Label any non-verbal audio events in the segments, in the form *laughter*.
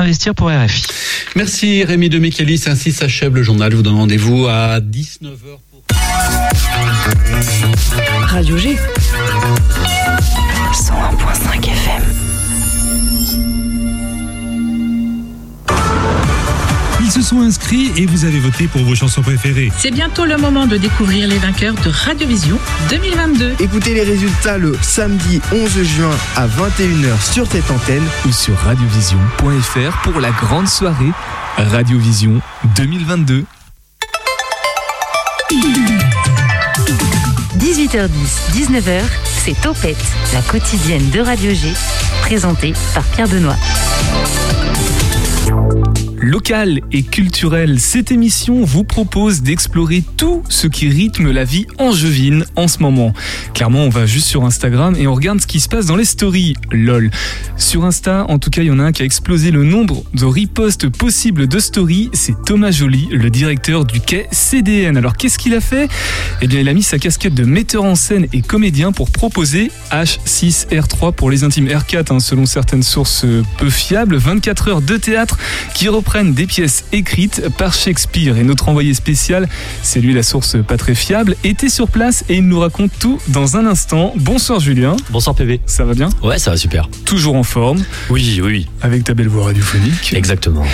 investir pour RFI. Merci Rémi de Michaelis. Ainsi s'achève le journal. Je vous donne rendez-vous à 19h pour... Radio G. 101.5 FM. Ils se sont inscrits et vous avez voté pour vos chansons préférées. C'est bientôt le moment de découvrir les vainqueurs de Radiovision 2022. Écoutez les résultats le samedi 11 juin à 21h sur cette antenne ou sur radiovision.fr pour la grande soirée Radiovision 2022. 18h10, 19h, c'est Topette, la quotidienne de Radio G, présentée par Pierre Benoît. Local et culturel, cette émission vous propose d'explorer tout ce qui rythme la vie angevine en ce moment. Clairement, on va juste sur Instagram et on regarde ce qui se passe dans les stories. LOL. Sur Insta, en tout cas, il y en a un qui a explosé le nombre de reposts possibles de stories. C'est Thomas Joly, le directeur du quai CDN. Alors, qu'est-ce qu'il a fait? Eh bien, il a mis sa casquette de metteur en scène et comédien pour proposer H6R3 pour les intimes R4, hein, selon certaines sources peu fiables. 24 heures de théâtre qui reprennent des pièces écrites par Shakespeare. Et notre envoyé spécial, c'est lui la source pas très fiable, était sur place et il nous raconte tout dans un instant. Bonsoir Julien. Bonsoir PV. Ça va bien? Ouais, ça va super. Toujours en forme? Oui, oui. Avec ta belle voix radiophonique. Exactement.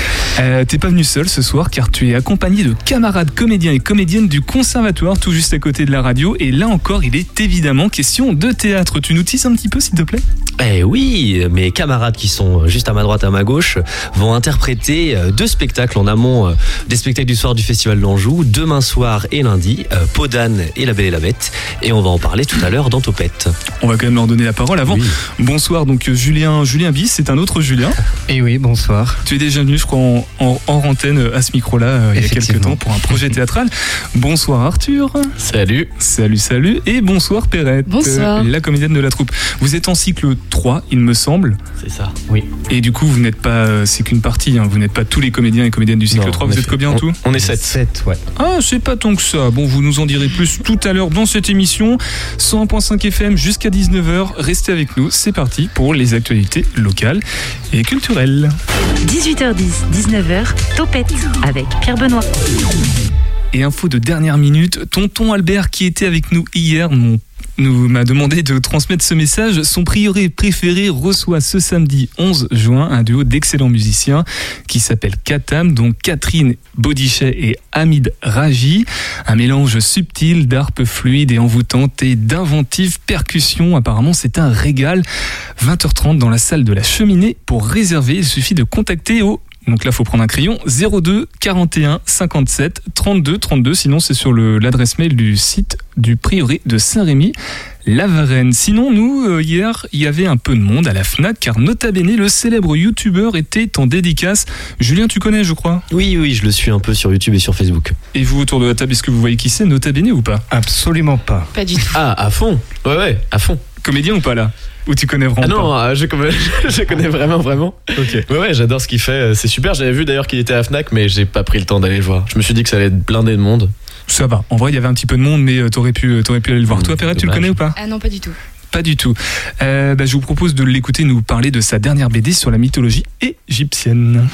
Euh, T'es pas venu seul ce soir car tu es accompagné de camarades comédiens et comédiennes du conservatoire tout juste à côté de la radio. Et là encore, il est évidemment question de théâtre. Tu nous tisses un petit peu s'il te plaît? Eh oui, mes camarades qui sont juste à ma droite, à ma gauche, vont interpréter deux spectacles en amont des spectacles du soir du Festival d'Anjou, demain soir et lundi, Podane et La Belle et la Bête. Et on va en parler tout à l'heure dans Topette. On va quand même leur donner la parole avant. Oui. Bonsoir, donc Julien, Julien Bis, c'est un autre Julien. *laughs* Et oui, bonsoir. Tu es déjà venu, je crois, en, en, en antenne à ce micro-là euh, il y a quelques temps pour un projet théâtral. Bonsoir Arthur. Salut. Salut, salut. Et bonsoir Perrette. Bonsoir. euh, la comédienne de la troupe. Vous êtes en cycle 3, il me semble. C'est ça. Oui. Et du coup, vous n'êtes pas, euh, c'est qu'une partie, hein, vous n'êtes pas tous les comédiens et comédiennes du cycle Non, 3. en Vous êtes combien en tout On est 7. 7, ouais. Ah, c'est pas tant que ça. Bon, vous nous en direz plus tout à l'heure dans cette émission. 101.5 FM jusqu'à 19h. Restez avec nous. C'est parti pour les actualités locales et culturelles. 18h10, 19h, Topette avec Pierre Benoît. Et info de dernière minute, tonton Albert qui était avec nous hier mon- nous m'a demandé de transmettre ce message. Son prioré préféré reçoit ce samedi 11 juin un duo d'excellents musiciens qui s'appelle Katam, dont Catherine Bodichet et Hamid Raji. Un mélange subtil d'harpe fluide et envoûtante et d'inventives percussions. Apparemment, c'est un régal. 20h30 dans la salle de la cheminée. Pour réserver, il suffit de contacter au donc là, faut prendre un crayon 02 41 57 32 32. Sinon, c'est sur le- l'adresse mail du site du prieuré de Saint-Rémy. La Varenne. Sinon, nous, euh, hier, il y avait un peu de monde à la FNAC, car Nota Bene, le célèbre youtubeur, était en dédicace. Julien, tu connais, je crois? Oui, oui, je le suis un peu sur YouTube et sur Facebook. Et vous, autour de la table, est-ce que vous voyez qui c'est, Nota Bene ou pas? Absolument pas. Pas du tout. Ah, à fond Ouais, ouais, à fond. Comédien ou pas là Ou tu connais vraiment Ah non, pas euh, je connais, *laughs* je connais vraiment, vraiment. Ok. Ouais, ouais, j'adore ce qu'il fait. euh, C'est super. J'avais vu d'ailleurs qu'il était à Fnac, mais j'ai pas pris le temps d'aller le voir. Je me suis dit que ça allait être blindé de monde. Ça va. En vrai, il y avait un petit peu de monde, mais euh, t'aurais pu, t'aurais pu aller le voir. Mmh, Toi, Perrette, tu le connais ou pas Ah non, pas du tout. Pas du tout. Euh, bah, je vous propose de l'écouter nous parler de sa dernière BD sur la mythologie égyptienne.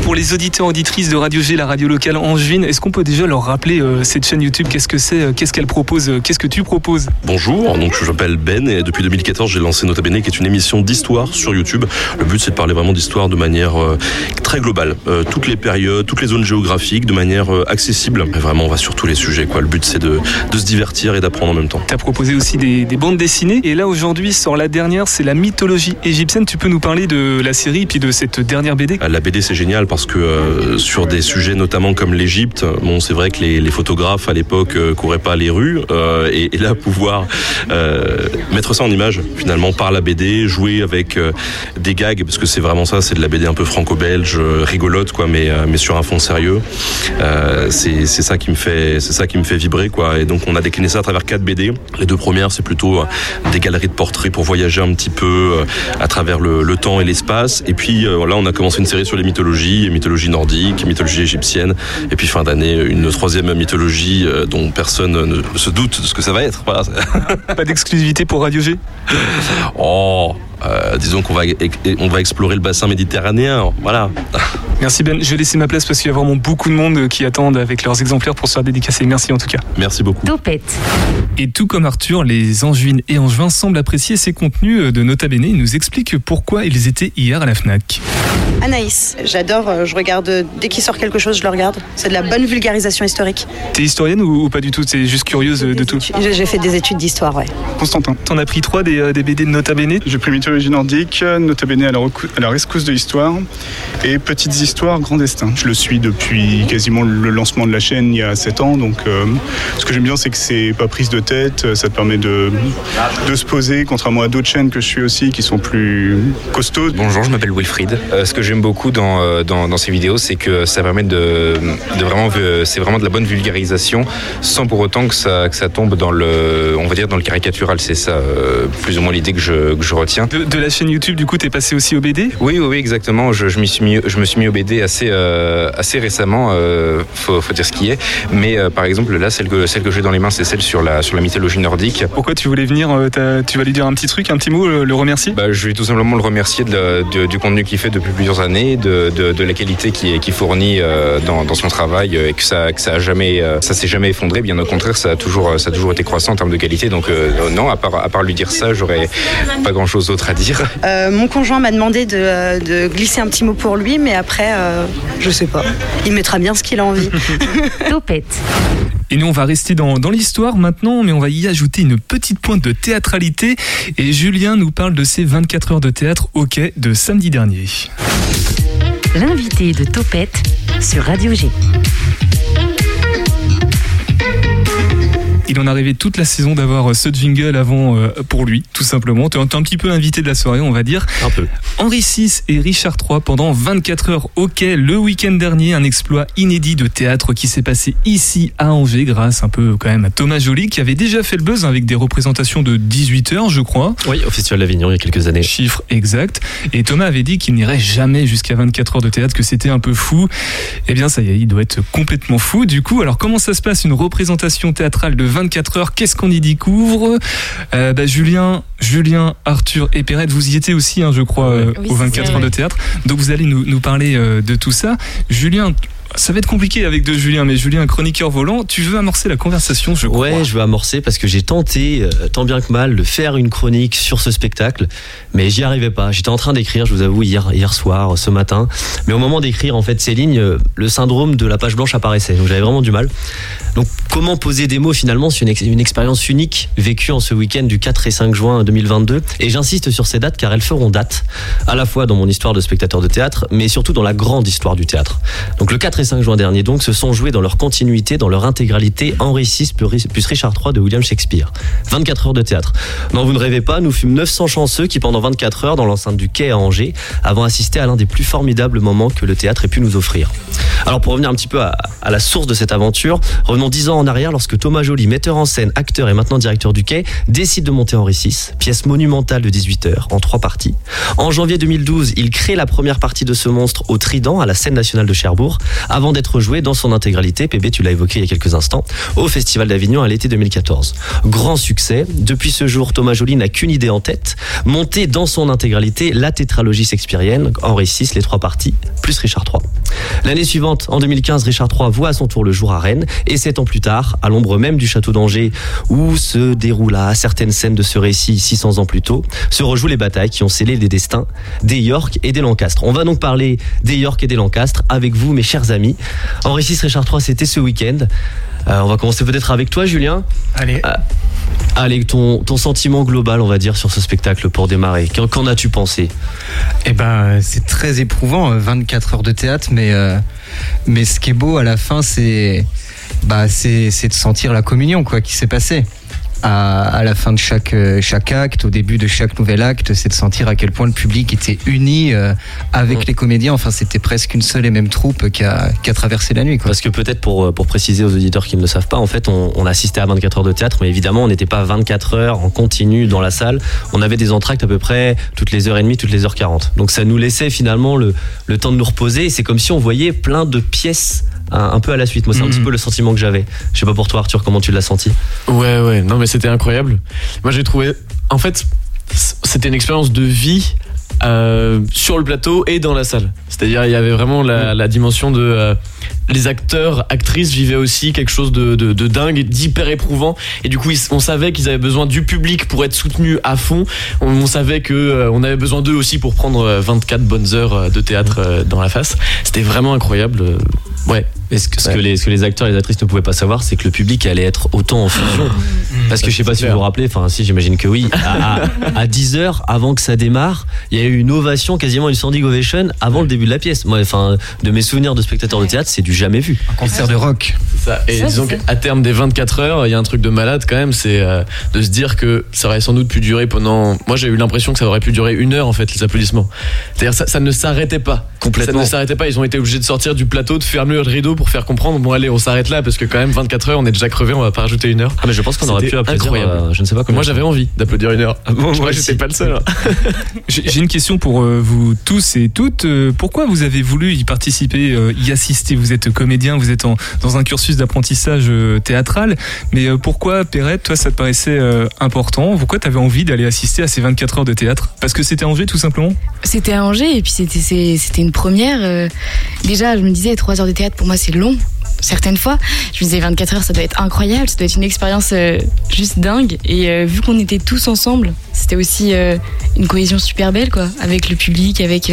Pour les auditeurs auditrices de Radio G, la radio locale angevine, est-ce qu'on peut déjà leur rappeler euh, cette chaîne YouTube? Qu'est-ce que c'est euh, Qu'est-ce qu'elle propose Qu'est-ce que tu proposes? Bonjour, donc je m'appelle Ben et depuis 2014 j'ai lancé Nota Bene qui est une émission d'histoire sur YouTube. Le but c'est de parler vraiment d'histoire de manière euh, très globale, Euh, toutes les périodes, toutes les zones géographiques de manière euh, accessible. Et vraiment on va sur tous les sujets quoi. Le but c'est de, de se divertir et d'apprendre en même temps. Tu as proposé aussi des, des bandes dessinées. Et là, aujourd'hui, sort la dernière, c'est la mythologie égyptienne. Tu peux nous parler de la série et puis de cette dernière BD La BD c'est génial parce que euh, sur des sujets notamment comme l'Égypte, bon c'est vrai que les, photographes à l'époque euh, couraient pas les rues euh, et, là pouvoir mettre ça en image finalement par la BD, jouer avec des gags parce que c'est vraiment ça, c'est de la BD un peu franco-belge, rigolote quoi, mais mais sur un fond sérieux. C'est ça qui me fait c'est ça qui me fait vibrer quoi. Et donc on a décliné ça à travers quatre BD. Les deux premières c'est plutôt des galeries de portraits pour voyager un petit peu euh, à travers le, le temps et l'espace. Et puis euh, là on a commencé une série sur les mythologies, mythologie nordique, mythologie égyptienne. Et puis fin d'année une troisième mythologie euh, dont personne ne se doute de ce que ça va être. Voilà. *laughs* Pas d'exclusivité pour Radio G Oh, euh, disons qu'on va, on va explorer le bassin méditerranéen. Voilà. *laughs* Merci Ben. Je vais laisser ma place parce qu'il y a vraiment beaucoup de monde qui attendent avec leurs exemplaires pour se faire dédicacer. Merci en tout cas. Merci beaucoup. Topette. Et tout comme Arthur, les Angevines et Angevins semblent apprécier ces contenus de Nota Bene. Ils nous expliquent pourquoi ils étaient hier à la FNAC. Anaïs, j'adore, euh, je regarde, euh, dès qu'il sort quelque chose, je le regarde. C'est de la bonne vulgarisation historique. T'es historienne ou, ou pas du tout? T'es juste curieuse de tout? J'ai fait des études d'histoire, ouais. Constantin, t'en as pris trois des, euh, des BD de Nota Bene? J'ai pris mythologie nordique, Nota Bene à la, recou- à la rescousse de l'histoire et Petites histoires, Grand Destin. Je le suis depuis quasiment le lancement de la chaîne il y a 7 ans. Donc, euh, ce que j'aime bien, c'est que c'est pas prise de tête. Ça te permet de, de se poser, contrairement à d'autres chaînes que je suis aussi qui sont plus costauds. Bonjour, je m'appelle Wilfried. Euh, ce que j'aime beaucoup dans, euh, dans, dans ces vidéos, c'est que ça permet de, de vraiment, c'est vraiment de la bonne vulgarisation, sans pour autant que ça, que ça tombe dans le, on va dire dans le caricatural. C'est ça, euh, plus ou moins l'idée que je, que je retiens. de, de la chaîne YouTube, du coup, t'es passé aussi au BD Oui, oui, oui, exactement. Je, je, m'y suis mis, je me suis mis au BD assez, euh, assez récemment, euh, faut, faut dire ce qui est. Mais euh, par exemple, là, celle que, celle que j'ai dans les mains, c'est celle sur la, sur la mythologie nordique. Pourquoi tu voulais venir euh, Tu vas lui dire un petit truc, un petit mot, le, le remercier Bah, je vais tout simplement le remercier de la- de- du contenu qu'il fait depuis plusieurs années, de, de- de la qualité qu'il qui fournit euh, dans, dans son travail euh, et que ça, que ça a jamais, euh, ça s'est jamais effondré. Bien au contraire, ça a toujours, ça a toujours été croissant en termes de qualité. Donc euh, non, à part, à part lui dire ça, j'aurais pas grand chose d'autre à dire. *laughs* Euh, mon conjoint m'a demandé de, euh, de glisser un petit mot pour lui, mais après, euh, je sais pas. Il mettra bien ce qu'il a envie. *laughs* Topette. Et nous, on va rester dans, l'histoire maintenant, mais on va y ajouter une petite pointe de théâtralité. Et Julien nous parle de ses 24 heures de théâtre au quai de samedi dernier. L'invité de Topette sur Radio G. Il en a rêvé toute la saison d'avoir euh, ce jingle avant euh, pour lui, tout simplement. T'es un, t'es un petit peu invité de la soirée, on va dire. Un peu. Henri VI et Richard III pendant 24 heures au quai le week-end dernier, un exploit inédit de théâtre qui s'est passé ici à Angers grâce un peu quand même à Thomas Joly qui avait déjà fait le buzz avec des représentations de 18 heures, je crois. Oui, au Festival d'Avignon il y a quelques années. Chiffre exact. Et Thomas avait dit qu'il n'irait jamais jusqu'à 24 heures de théâtre, que c'était un peu fou. Eh bien, ça y est, il doit être complètement fou. Du coup, alors comment ça se passe une représentation théâtrale de 24 heures Qu'est-ce qu'on y découvre Euh, bah, Julien, Julien, Arthur et Perrette, vous y étiez aussi, hein, je crois, euh, Oui, aux c'est 24 ça, heures de théâtre. Donc vous allez nous, nous parler euh, de tout ça. Julien, ça va être compliqué avec deux Julien, mais Julien, chroniqueur volant, tu veux amorcer la conversation, je crois. Ouais, je veux amorcer parce que j'ai tenté, euh, tant bien que mal, de faire une chronique sur ce spectacle, mais j'y arrivais pas. J'étais en train d'écrire, je vous avoue, hier, hier soir, ce matin. Mais au moment d'écrire, en fait, ces lignes, euh, le syndrome de la page blanche apparaissait. Donc j'avais vraiment du mal. Donc comment poser des mots finalement ex- une expérience unique vécue en ce week-end du 4 et 5 juin 2022. Et j'insiste sur ces dates car elles feront date, à la fois dans mon histoire de spectateur de théâtre, mais surtout dans la grande histoire du théâtre. Donc le 4 et 5 juin dernier, donc, se sont joués dans leur continuité, dans leur intégralité, Henri VI plus Richard III de William Shakespeare. 24 heures de théâtre. Non, vous ne rêvez pas, nous fûmes 900 chanceux qui, pendant 24 heures, dans l'enceinte du quai à Angers, avons assisté à l'un des plus formidables moments que le théâtre ait pu nous offrir. Alors pour revenir un petit peu à, à la source de cette aventure, revenons 10 ans en arrière lorsque Thomas Joly, metteur en scène, acteur et maintenant directeur du quai, décide de monter Henri VI, pièce monumentale de 18 heures en trois parties. En janvier 2012, il crée la première partie de ce monstre au Trident, à la scène nationale de Cherbourg, avant d'être joué dans son intégralité, PB tu l'as évoqué il y a quelques instants, au Festival d'Avignon à l'été 2014. Grand succès, depuis ce jour Thomas Joly n'a qu'une idée en tête, monter dans son intégralité la tétralogie shakespearienne, Henri VI, les trois parties, plus Richard III. L'année suivante, en 2015, Richard III voit à son tour le jour à Rennes, et sept ans plus tard, à l'ombre même du château d'Angers, où se déroula certaines scènes de ce récit 600 ans plus tôt, se rejouent les batailles qui ont scellé les destins des York et des Lancastres. On va donc parler des York et des Lancastres avec vous, mes chers amis. Henri VI, Richard III, c'était ce week-end. Euh, on va commencer peut-être avec toi, Julien. Allez. Euh, allez, ton, ton sentiment global, on va dire, sur ce spectacle pour démarrer. Qu'en, qu'en as-tu pensé? Eh ben, c'est très éprouvant, euh, 24 heures de théâtre, mais, euh, mais ce qui est beau à la fin, c'est bah, c'est c'est de sentir la communion quoi, qui s'est passée. À, à la fin de chaque, euh, chaque acte, au début de chaque nouvel acte, c'est de sentir à quel point le public était uni euh, avec les comédiens. Enfin, c'était presque une seule et même troupe qui a, qui a traversé la nuit. Quoi. Parce que peut-être pour, pour préciser aux auditeurs qui ne le savent pas, en fait, on, on assistait à 24 heures de théâtre, mais évidemment, on n'était pas 24 heures en continu dans la salle. On avait des entractes à peu près toutes les heures et demie, toutes les heures 40. Donc ça nous laissait finalement le, le temps de nous reposer. Et c'est comme si on voyait plein de pièces un, un peu à la suite. Moi, c'est un petit peu le sentiment que j'avais. Je sais pas pour toi, Arthur, comment tu l'as senti Ouais, ouais, non, mais c'était incroyable. Moi, j'ai trouvé. En fait, c'était une expérience de vie euh, sur le plateau et dans la salle. C'est-à-dire, il y avait vraiment la, la dimension de. euh, les acteurs, actrices vivaient aussi quelque chose de, de, de dingue, et d'hyper éprouvant. Et du coup, ils- on savait qu'ils avaient besoin du public pour être soutenus à fond. On, on savait que euh, on avait besoin d'eux aussi pour prendre euh, 24 bonnes heures de théâtre euh, dans la face. C'était vraiment incroyable. Ouais. Mais ce que, ce que les, ce que les acteurs et les actrices ne pouvaient pas savoir, c'est que le public allait être autant en fusion. *laughs* Parce que je sais pas si vous vous rappelez, enfin si j'imagine que oui, *laughs* à, à 10 heures avant que ça démarre, il y a eu une ovation, quasiment une standing ovation avant le début de la pièce. Moi, enfin, de mes souvenirs de spectateurs de théâtre, c'est du jamais vu. Un concert de rock. C'est ça. Et Ça, disons qu'à terme des 24 heures, il y a un truc de malade quand même, c'est euh, de se dire que ça aurait sans doute pu durer pendant. Moi, j'ai eu l'impression que ça aurait pu durer une heure en fait, les applaudissements. C'est-à-dire ça, ça ne s'arrêtait pas. Complètement. Ça ne s'arrêtait pas. Ils ont été obligés de sortir du plateau, de fermer le rideau pour faire comprendre. Bon, allez, on s'arrête là parce que quand même 24 heures, on est déjà crevé, on va pas rajouter une heure. Ah, mais je pense qu'on aurait pu applaudir, incroyable. euh, je ne sais pas combien Moi, de j'avais envie d'applaudir une heure. Moi Moi, aussi. j'étais pas le seul. hein. J'ai une question pour euh, vous tous et toutes. Euh, Pourquoi vous avez voulu y participer, euh, y assister? Vous êtes comédien, vous êtes en- dans un cursus d'apprentissage euh, théâtral, mais euh, pourquoi, Perrette, toi, ça te paraissait euh, important? Pourquoi tu avais envie d'aller assister à ces 24 heures de théâtre? Parce que c'était à Angers, tout simplement? C'était à Angers et puis c'était une première. euh, déjà, je me disais, 3 heures de théâtre pour moi c'est long. Certaines fois, je me disais 24 heures, ça doit être incroyable, ça doit être une expérience euh, juste dingue. Et euh, vu qu'on était tous ensemble, c'était aussi euh, une cohésion super belle, quoi, avec le public, avec,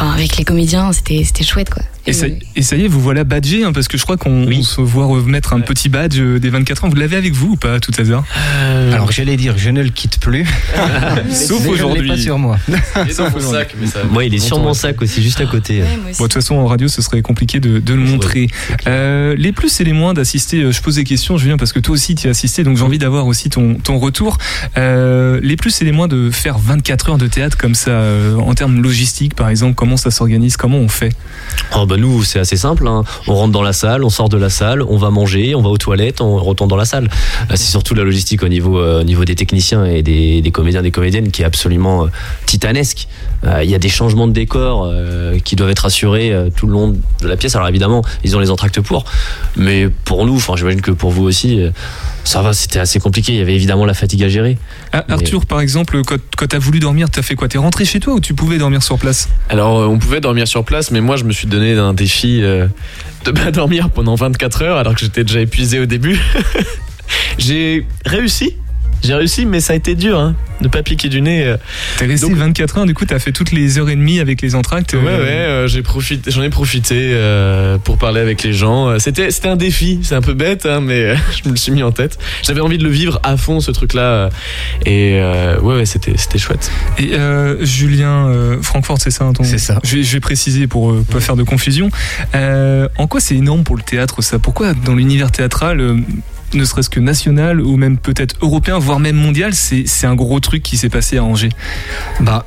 avec les comédiens, c'était chouette, quoi. Et ça, et ça y est, vous voilà badgé, hein, parce que je crois qu'on on se voit remettre un petit badge euh, des 24 ans. Vous l'avez avec vous ou pas, à tout hasard Alors j'allais dire, je ne le quitte plus. *laughs* Sauf aujourd'hui. pas sur moi. *laughs* Moi, il est sur mon sac aussi, juste à côté. Bon, de toute façon, en radio, ce serait compliqué de, de le montrer. Euh, les plus et les moins d'assister, euh, je pose des questions, Julien, parce que toi aussi, tu as assisté, donc j'ai envie d'avoir aussi ton, ton retour. Euh, les plus et les moins de faire 24 heures de théâtre comme ça, euh, en termes logistiques, par exemple, comment ça s'organise, comment on fait? Oh bah nous c'est assez simple, hein. on rentre dans la salle, on sort de la salle, on va manger, on va aux toilettes, on retourne dans la salle. Euh, C'est surtout la logistique au niveau, euh, au niveau des techniciens et des, des comédiens, des comédiennes qui est absolument euh, titanesque. Il y a des changements de décor qui doivent être assurés tout le long de la pièce. Alors évidemment ils ont les entractes pour, mais pour nous, enfin j'imagine que pour vous aussi, ça va, c'était assez compliqué. Il y avait évidemment la fatigue à gérer. Ah, Arthur, par exemple, quand, quand tu as voulu dormir, t'as fait quoi? T'es rentré chez toi ou tu pouvais dormir sur place? Alors, euh, on pouvait dormir sur place, mais moi, je me suis donné un défi euh, de *laughs* pas dormir pendant 24 heures, alors que j'étais déjà épuisé au début. *laughs* J'ai réussi. J'ai réussi, mais ça a été dur, hein. Ne pas piquer du nez. euh. T'es resté 24 heures, du coup, t'as fait toutes les heures et demie avec les entractes. Ouais, ouais, euh, euh, j'ai profité, j'en ai profité euh, pour parler avec les gens. Euh, C'était, c'était un défi, c'est un peu bête, hein, mais euh, *laughs* je me le suis mis en tête. J'avais envie de le vivre à fond, ce truc-là, euh, et euh, ouais, ouais, c'était, c'était chouette. Et euh, Julien euh, Francfort, c'est ça C'est ça. Je vais, je vais préciser pour euh, pas faire de confusion. Euh, en quoi c'est énorme pour le théâtre ça? Pourquoi dans l'univers théâtral, euh, ne serait-ce que national ou même peut-être européen, voire même mondial, c'est un gros truc qui s'est passé à Angers Bah,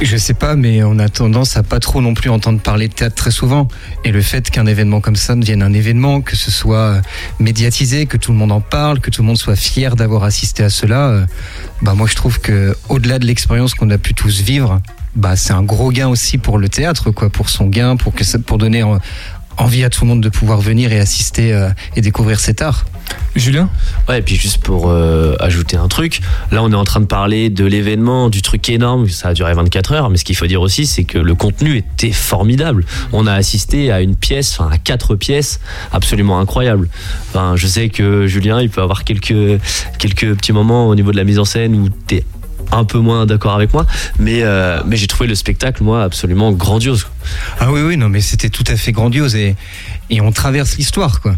je sais pas, mais on a tendance à pas trop non plus entendre parler de théâtre très souvent. Et le fait qu'un événement comme ça devienne un événement, que ce soit euh, médiatisé, que tout le monde en parle, que tout le monde soit fier d'avoir assisté à cela, euh, bah moi je trouve que au-delà de l'expérience qu'on a pu tous vivre, bah c'est un gros gain aussi pour le théâtre, quoi, pour son gain, pour que ça, pour donner envie à tout le monde de pouvoir venir et assister euh, et découvrir cet art. Julien? Ouais, et puis juste pour euh, ajouter un truc, là on est en train de parler de l'événement, du truc énorme, ça a duré 24 heures, mais ce qu'il faut dire aussi, c'est que le contenu était formidable. On a assisté à une pièce, enfin à quatre pièces absolument incroyables. Enfin, je sais que Julien, il peut avoir quelques, quelques petits moments au niveau de la mise en scène où t'es un peu moins d'accord avec moi, mais, euh, mais j'ai trouvé le spectacle, moi, absolument grandiose. Ah oui, oui, non, mais c'était tout à fait grandiose et, et on traverse l'histoire, quoi.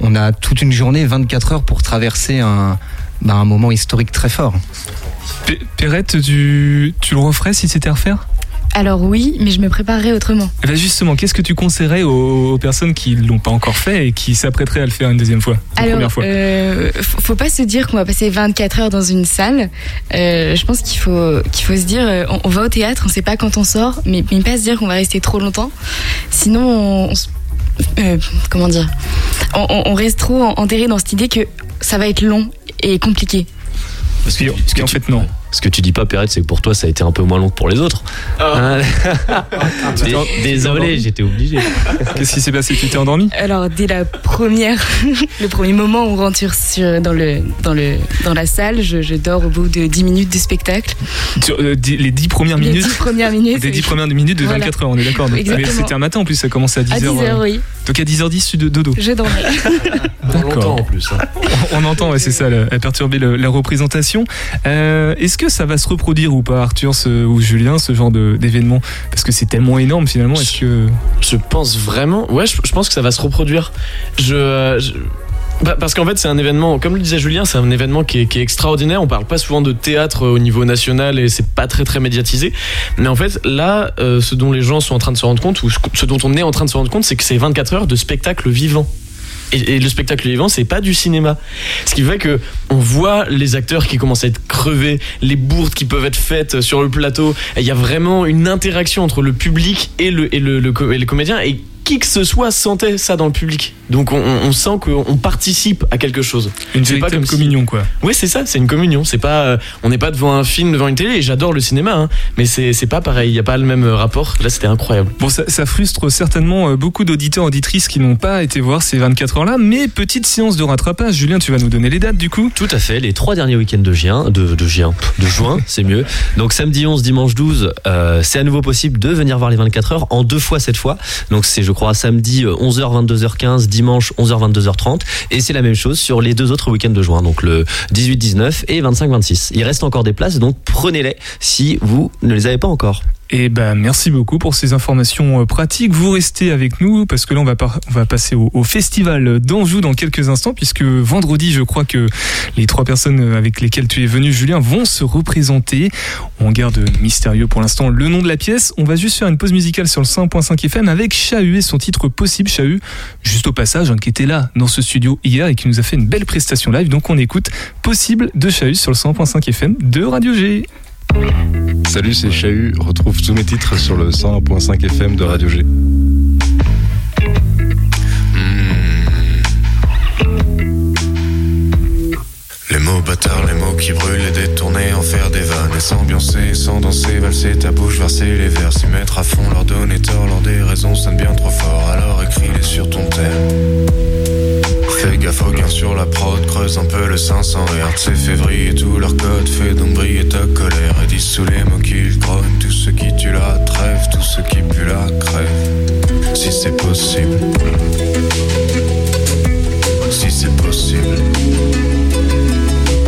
On a toute une journée, 24 heures pour traverser un, bah, un moment historique très fort. P- Perrette, tu, tu le referais si c'était à refaire? Alors oui, mais je me préparerai autrement. Eh ben justement, qu'est-ce que tu conseillerais aux, aux personnes qui l'ont pas encore fait et qui s'apprêteraient à le faire une deuxième fois une Alors, première fois euh, faut pas se dire qu'on va passer 24 heures dans une salle. Euh, je pense qu'il faut qu'il faut se dire, euh, on, on va au théâtre, on sait pas quand on sort, mais, mais pas se dire qu'on va rester trop longtemps. Sinon, on, on se- euh, comment dire, on, on- on reste trop en- enterré dans cette idée que ça va être long et compliqué. Parce que, parce qu'en fait, non. Ce que tu dis pas, Perrette, c'est que pour toi, ça a été un peu moins long que pour les autres. Hein *laughs* Dé- Désolé, j'étais obligé. Qu'est-ce qui s'est passé? Tu t'es endormi? Alors dès la première, *laughs* le premier moment où on rentre sur, dans, le, dans, le, dans la salle, je, je dors au bout de 10 minutes de spectacle. Sur, euh, dix- les 10 premières Les minutes? 10 premières minutes. Les 10 premières minutes de Voilà. 24 heures, on est d'accord. c'était un matin en plus, ça commençait à 10h. À 10 heures, oui. Donc à 10h10, tu de dodo. Je dormais. *laughs* D'accord. en plus. hein. On entend, ouais, c'est ça, la, la perturber le- la représentation. Euh, Est-ce que ça va se reproduire ou pas, Arthur ou Julien, ce genre d'événement? Parce que c'est tellement énorme finalement. Est-ce que Je pense vraiment. Ouais, je, pense que ça va se reproduire. Je. bah, Parce qu'en fait, c'est un événement, comme le disait Julien, c'est un événement qui est, extraordinaire. On parle pas souvent de théâtre au niveau national et c'est pas très très médiatisé. Mais en fait, là, euh, ce dont les gens sont en train de se rendre compte, ou ce dont on est en train de se rendre compte, c'est que c'est 24 heures de spectacle vivant. Et, le spectacle vivant, c'est pas du cinéma. Ce qui fait que on voit les acteurs qui commencent à être crevés, les bourdes qui peuvent être faites sur le plateau. Il y a vraiment une interaction entre le public et le, et le, et comédien. Et qui que ce soit sentait ça dans le public. Donc on, sent qu'on participe à quelque chose. une C'est pas comme si- communion quoi Oui, c'est ça, c'est une communion. C'est pas, euh, on n'est pas devant un film, devant une télé. Et j'adore le cinéma, hein, mais c'est c'est pas pareil. Il y a pas le même euh, rapport. Là, c'était incroyable. Bon, ça, ça frustre certainement euh, beaucoup d'auditeurs auditrices qui n'ont pas été voir ces 24 heures-là, mais petite séance de rattrapage. Julien, tu vas nous donner les dates du coup Tout à fait, les trois derniers week-ends de juin, de, de juin, de juin, *laughs* c'est mieux. Donc samedi 11, dimanche 12, euh, c'est à nouveau possible de venir voir les 24 heures en deux fois cette fois. Donc c'est je crois samedi euh, 11h 22h15, dimanche 11h 22h30 et c'est la même chose sur les deux autres week-ends de juin, donc le 18 19 et 25 26. Il reste encore des places donc prenez-les si vous ne les avez pas encore. Et ben merci beaucoup pour ces informations euh, pratiques. Vous restez avec nous parce que là on va, on va passer au, festival d'Anjou dans quelques instants puisque vendredi je crois que les trois personnes avec lesquelles tu es venu Julien vont se représenter. On garde mystérieux pour l'instant le nom de la pièce. On va juste faire une pause musicale sur le 100.5 FM avec Chahut et son titre Possible Chahut. Juste au passage hein, qui était là dans ce studio hier et qui nous a fait une belle prestation live. Donc on écoute Possible de Chahut sur le 100.5 FM de Radio G. Salut, c'est Chahut. Retrouve tous mes titres sur le 101.5 FM de Radio G. Les mots bâtards, les mots qui brûlent et détournés, en faire des vannes et s'ambiancer, sans danser, valser ta bouche, verser les vers, s'y mettre à fond, leur donner tort, leur des raisons sonnent bien trop fort, alors écris-les sur ton thème. Fais gaffe sur la prod, creuse un peu le 500 Hz, c'est février, tout leur code, fais donc briller ta colère. Et dis sous les mots qu'ils grognent, tous ceux qui tuent la trêve, tous ceux qui puent la crève, si c'est possible. Si c'est possible.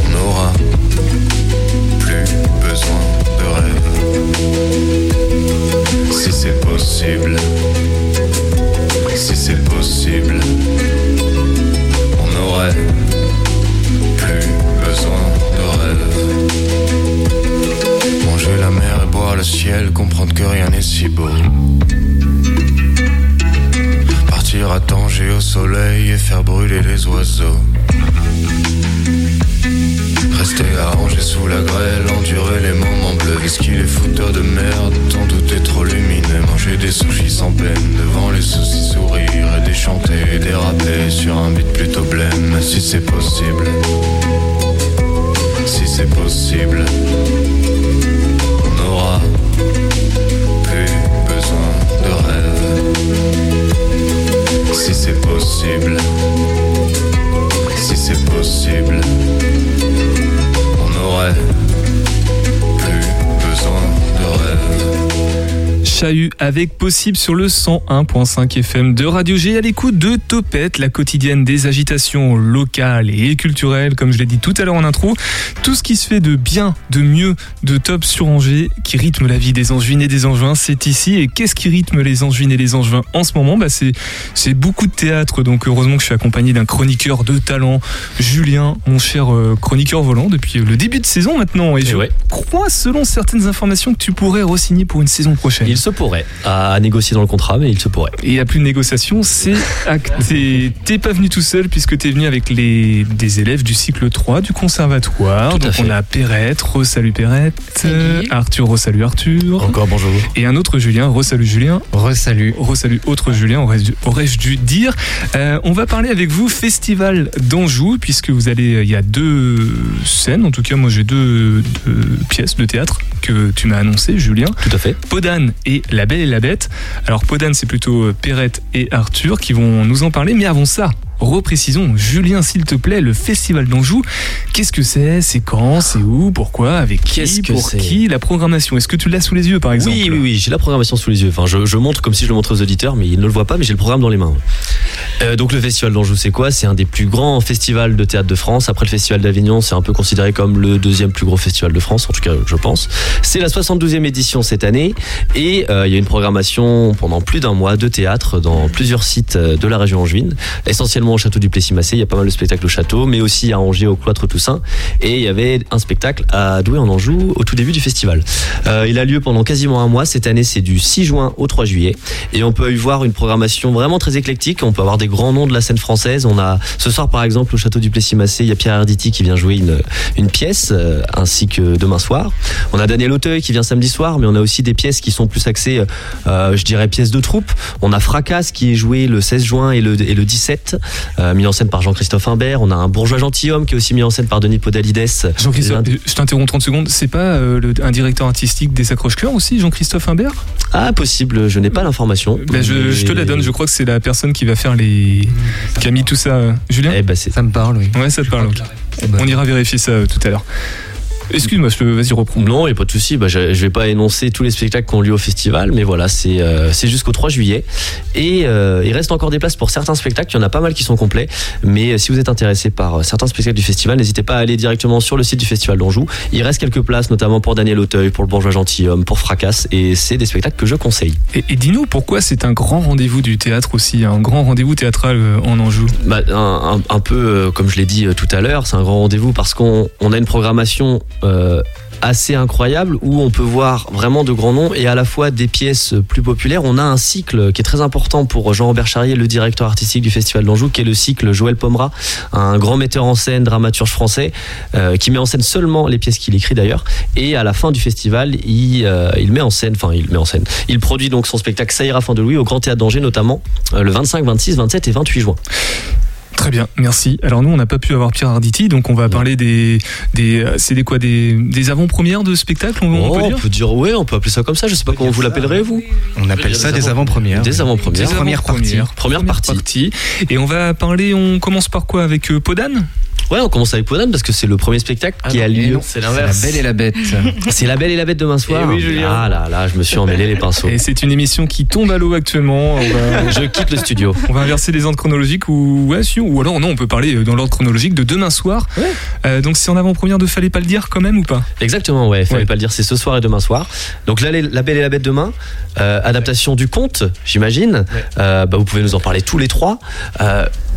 On n'aura plus besoin de rêve. Si c'est possible, si c'est possible, plus besoin de rêve. Manger la mer et boire le ciel, comprendre que rien n'est si beau. Partir à Tanger au soleil et faire brûler les oiseaux. Rester arrangé sous la grêle, endurer les moments bleus. Whisky les fouteurs de merde, tant tout est trop lumineux. Manger des sushis sans peine, devant les soucis sourire et sur un beat plutôt blême. Si c'est possible, si c'est possible, on aura plus besoin de rêve. Si c'est possible, si c'est possible on aurait plus besoin de rêve. Chahut avec possible sur le 101.5 FM de Radio G à l'écoute de Topette, la quotidienne des agitations locales et culturelles, comme je l'ai dit tout à l'heure en intro. Tout ce qui se fait de bien, de mieux, de top sur Angers, qui rythme la vie des Angevines et des Angevins, c'est ici. Et qu'est-ce qui rythme les Angevines et les Angevins en ce moment? Bah c'est, beaucoup de théâtre, donc heureusement que je suis accompagné d'un chroniqueur de talent, Julien, mon cher euh, chroniqueur volant, depuis le début de saison maintenant. Et, je crois, selon certaines informations, que tu pourrais re-signer pour une saison prochaine. Il se pourrait. À, négocier dans le contrat, mais il se pourrait. Et il n'y a plus de négociation, c'est acté. *laughs* T'es pas venu tout seul puisque t'es venu avec les, des élèves du cycle 3 du conservatoire. Tout à Donc fait. on a Perrette, Rosalu Perrette, Arthur, Rosalu Arthur. Encore bonjour. Et un autre Julien, Rosalu Julien. Resalut. Resalut autre Julien, aurais-je dû- aurais-je dû dire. Euh, on va parler avec vous Festival d'Anjou, puisque vous allez, il y a deux scènes, en tout cas moi j'ai deux, deux pièces de théâtre que tu m'as annoncé, Julien. Tout à fait. Podane et La Belle et la Bête. Alors Podane c'est plutôt euh, Perrette et Arthur qui vont nous en parler, mais avant ça. Reprécisons, Julien, s'il te plaît, le Festival d'Anjou, qu'est-ce que c'est? C'est quand? C'est où? Pourquoi? Avec qui? Que Pour qui? La programmation, est-ce que tu l'as sous les yeux par exemple? Oui, oui, oui, j'ai la programmation sous les yeux. Enfin, je, je montre comme si je le montrais aux auditeurs, mais ils ne le voient pas, mais j'ai le programme dans les mains. Euh, donc le Festival d'Anjou, c'est quoi? C'est un des plus grands festivals de théâtre de France. Après le Festival d'Avignon, c'est un peu considéré comme le deuxième plus gros festival de France, en tout cas, je pense. C'est la 72e édition cette année, et euh, il y a une programmation pendant plus d'un mois de théâtre dans plusieurs sites euh, de la région angevine, essentiellement au château du Plessis-Massé. Il y a pas mal de spectacles au château, mais aussi à Angers, au cloître Toussaint. Et il y avait un spectacle à Douai en Anjou au tout début du festival. Euh, il a lieu pendant quasiment un mois. Cette année, c'est du 6 juin au 3 juillet. Et on peut y voir une programmation vraiment très éclectique. On peut avoir des grands noms de la scène française. On a ce soir, par exemple, au château du Plessis-Massé, il y a Pierre Arditi qui vient jouer une, pièce, euh, ainsi que demain soir. On a Daniel Auteuil qui vient samedi soir, mais on a aussi des pièces qui sont plus axées, euh, je dirais, pièces de troupe. On a Fracasse qui est joué le 16 juin et le, et le 17, euh, mis en scène par Jean-Christophe Imbert. On a un bourgeois gentilhomme qui est aussi mis en scène par Denis Podalides. Jean-Christophe, je t'interromps 30 secondes, c'est pas euh, le- un directeur artistique des Accroche-Cœurs aussi, Jean-Christophe Imbert? Ah, possible, je n'ai pas l'information. Ben, je, je te la donne, je crois que c'est la personne qui va faire les. qui a mis tout ça. euh, Julien? Eh ben, c'est- Ça me parle, oui. Ouais, ça te parle. On ira vérifier ça euh, tout à l'heure. Excuse-moi, je te- vas-y, reprends. Non, il n'y a pas de souci. Bah, je, je vais pas énoncer tous les spectacles qui ont lieu au festival, mais voilà, c'est euh, c'est jusqu'au 3 juillet. Et euh, il reste encore des places pour certains spectacles. Il y en a pas mal qui sont complets. Mais euh, si vous êtes intéressé par certains spectacles du festival, n'hésitez pas à aller directement sur le site du Festival d'Anjou. Il reste quelques places, notamment pour Daniel Auteuil, pour le Bourgeois Gentilhomme, pour Fracasse. Et c'est des spectacles que je conseille. Et, et dis-nous pourquoi c'est un grand rendez-vous du théâtre aussi, un grand rendez-vous théâtral en Anjou? Bah, un, un- un peu, comme je l'ai dit tout à l'heure, c'est un grand rendez-vous parce qu'on on a une programmation euh, assez incroyable où on peut voir vraiment de grands noms et à la fois des pièces plus populaires. On a un cycle qui est très important pour Jean-Robert Charrier, le directeur artistique du Festival d'Anjou, qui est le cycle Joël Pomera, un grand metteur en scène, dramaturge français, euh, qui met en scène seulement les pièces qu'il écrit d'ailleurs. Et à la fin du festival, il, euh, met en scène, enfin il met en scène, il produit donc son spectacle Ça ira fin de Louis au Grand Théâtre d'Angers, notamment le 25, 26, 27 et 28 juin. Très bien, merci. Alors nous, on n'a pas pu avoir Pierre Arditi, donc on va parler des, des, euh, c'est des quoi, des, des avant-premières de spectacles, on, on Oh, peut on dire peut dire, ouais, on peut appeler ça comme ça. Je sais pas comment vous l'appellerez, vous. On appelle ça des avant-premières. Des avant-premières. Des Première partie. Première partie. Et on va parler, on commence par quoi avec euh, Podane? Ouais, on commence avec Podane parce que c'est le premier spectacle qui a Et lieu. non, c'est la Belle et la Bête. *laughs* C'est la Belle et la Bête demain soir. Eh oui, Julien. Ah là là, je me suis emmêlé les pinceaux. Et c'est une émission qui tombe à l'eau actuellement. Va, *laughs* Je quitte le studio. on va inverser les ordres chronologiques ou ouais, si, ou alors non, on peut parler euh, dans l'ordre chronologique de demain soir. Euh, donc c'est en avant-première de Fallait pas le dire quand même ou pas? Exactement, ouais. Fallait Ouais. pas le dire, c'est ce soir et demain soir. Donc là, La Belle et la Bête demain, euh, adaptation du conte, j'imagine. Euh, bah, vous pouvez nous en parler tous les trois.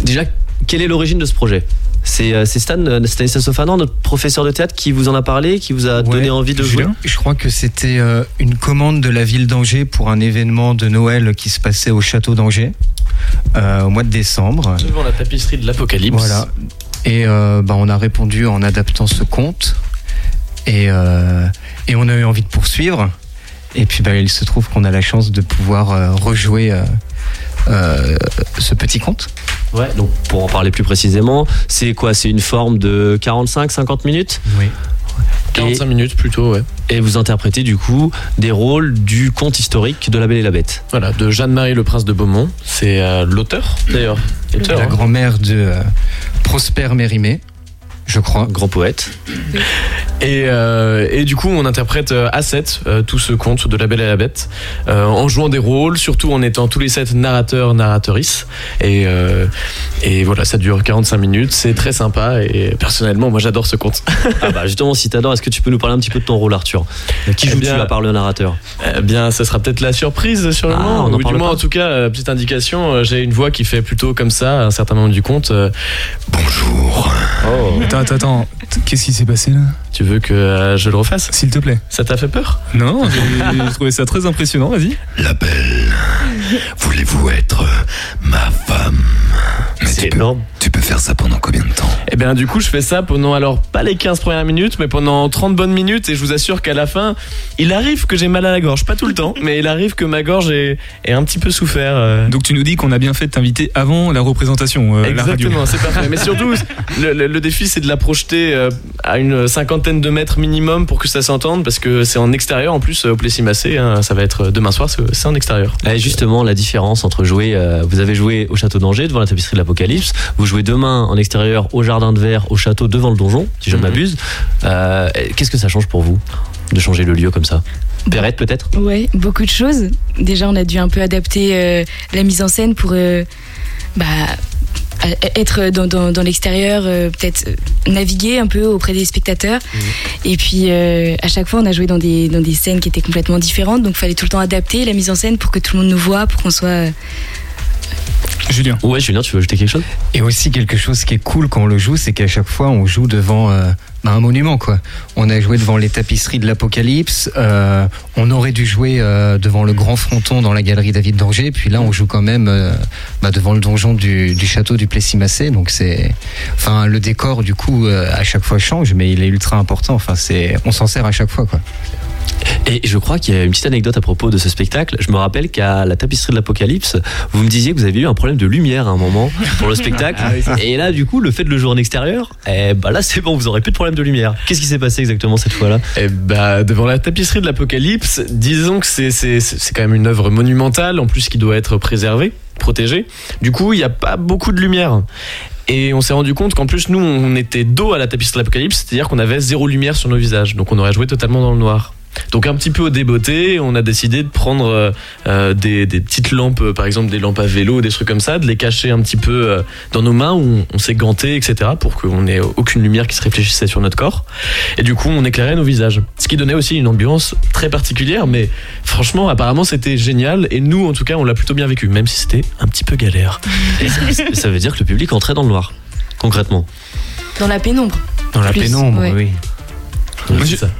Déjà, quelle est l'origine de ce projet? C'est euh, c'est Stan, euh, Stanislas Ofanan, notre professeur de théâtre, qui vous en a parlé, qui vous a donné envie de jouer. Je crois que c'était euh, une commande de la ville d'Angers pour un événement de Noël qui se passait au château d'Angers euh, au mois de décembre. Devant la tapisserie de l'Apocalypse. Voilà. Et euh, bah, on a répondu en adaptant ce conte. Et, euh, et on a eu envie de poursuivre. Et puis bah, il se trouve qu'on a la chance de pouvoir rejouer ce petit conte. Ouais, donc pour en parler plus précisément, c'est quoi? C'est une forme de 45-50 minutes? Oui. 45 minutes plutôt, ouais. Et vous interprétez du coup des rôles du conte historique de La Belle et la Bête. Voilà, de Jeanne-Marie le Prince de Beaumont. C'est euh, l'auteur, d'ailleurs. L'auteur, La hein. grand-mère de euh, Prosper Mérimée, je crois. Grand poète. Et, euh, et du coup, on interprète euh, à 7 euh, tout ce conte de La Belle et la Bête, euh, en jouant des rôles, surtout en étant tous les 7 narrateurs, narratrices. Et, et voilà, ça dure 45 minutes, c'est très sympa et personnellement, moi j'adore ce conte. *laughs* Ah bah justement, si t'adores, est-ce que tu peux nous parler un petit peu de ton rôle, Arthur? Qui Eh joue-tu bien- à part le narrateur? Eh bien, ce sera peut-être la surprise sur le Ah, moment. Ou du moins, pas. en tout cas, petite indication, j'ai une voix qui fait plutôt comme ça à un certain moment du conte. Bonjour. Oh. T'as Attends, attends, attends. Qu'est-ce qui s'est passé là Tu veux que euh, je le refasse S'il te plaît. Ça t'a fait peur Non, j'ai j'ai trouvé ça très impressionnant, vas-y. La belle, voulez-vous être ma femme Tu peux, tu peux faire ça pendant combien de temps? Eh bien, du coup, je fais ça pendant, alors, pas les 15 premières minutes, mais pendant 30 bonnes minutes, et je vous assure qu'à la fin, il arrive que j'ai mal à la gorge. Pas tout le temps, mais il arrive que ma gorge est, est un petit peu souffert. euh. Donc tu nous dis qu'on a bien fait de t'inviter avant la représentation, euh, la. Exactement, c'est parfait. Mais surtout, *laughs* le, le- le défi, c'est de la projeter euh, à une cinquantaine de mètres minimum pour que ça s'entende, parce que c'est en extérieur en plus, au Plessis-Massé. hein, ça va être demain soir, c'est en extérieur. Et justement, la différence entre jouer, euh, vous avez joué au château d'Angers devant la tapisserie de vous jouez demain en extérieur au jardin de verre, au château devant le donjon, si je Mhm. ne m'abuse. Euh, Qu'est-ce que ça change pour vous de changer le lieu comme ça? Perrette peut-être? Ouais, beaucoup de choses. Déjà, on a dû un peu adapter euh, la mise en scène pour euh, bah, être dans, dans- dans l'extérieur, euh, peut-être naviguer un peu auprès des spectateurs. Et puis, à chaque fois, on a joué dans des, dans des scènes qui étaient complètement différentes. Donc, il fallait tout le temps adapter la mise en scène pour que tout le monde nous voit, pour qu'on soit. Julien. Ouais, Julien, tu veux ajouter quelque chose? Et aussi quelque chose qui est cool quand on le joue, c'est qu'à chaque fois on joue devant euh, bah, un monument quoi. On a joué devant les tapisseries de l'Apocalypse, euh, on aurait dû jouer euh, devant le grand fronton dans la galerie David d'Angers, puis là on joue quand même euh, bah, devant le donjon du, du château du Plessis-Massé, donc c'est, enfin le décor du coup euh, à chaque fois change, mais il est ultra important. Enfin c'est, on s'en sert à chaque fois quoi. Et je crois qu'il y a une petite anecdote à propos de ce spectacle. Je me rappelle qu'à la tapisserie de l'Apocalypse, vous me disiez que vous aviez eu un problème de lumière à un moment pour le *laughs* spectacle. Ah oui, et là, du coup, le fait de le jouer en extérieur, eh bah là, c'est bon, vous aurez plus de problème de lumière. Qu'est-ce qui s'est passé exactement cette fois-là? Eh bah, devant la tapisserie de l'Apocalypse, disons que c'est quand même une œuvre monumentale, en plus qui doit être préservée, protégée. Du coup, il n'y a pas beaucoup de lumière. Et on s'est rendu compte qu'en plus, nous, on était dos à la tapisserie de l'Apocalypse, c'est-à-dire qu'on avait zéro lumière sur nos visages. Donc on aurait joué totalement dans le noir. Donc un petit peu au débeauté, on a décidé de prendre euh, euh, des, des petites lampes, euh, par exemple des lampes à vélo, des trucs comme ça, de les cacher un petit peu euh, dans nos mains où on, on s'est ganté, etc. pour qu'on ait aucune lumière qui se réfléchissait sur notre corps. Et du coup, on éclairait nos visages. Ce qui donnait aussi une ambiance très particulière, mais franchement, apparemment, c'était génial. Et nous, en tout cas, on l'a plutôt bien vécu, même si c'était un petit peu galère. *laughs* Et ça, ça veut dire que le public entrait dans le noir, concrètement. dans la pénombre. Dans la Plus, pénombre, ouais. oui.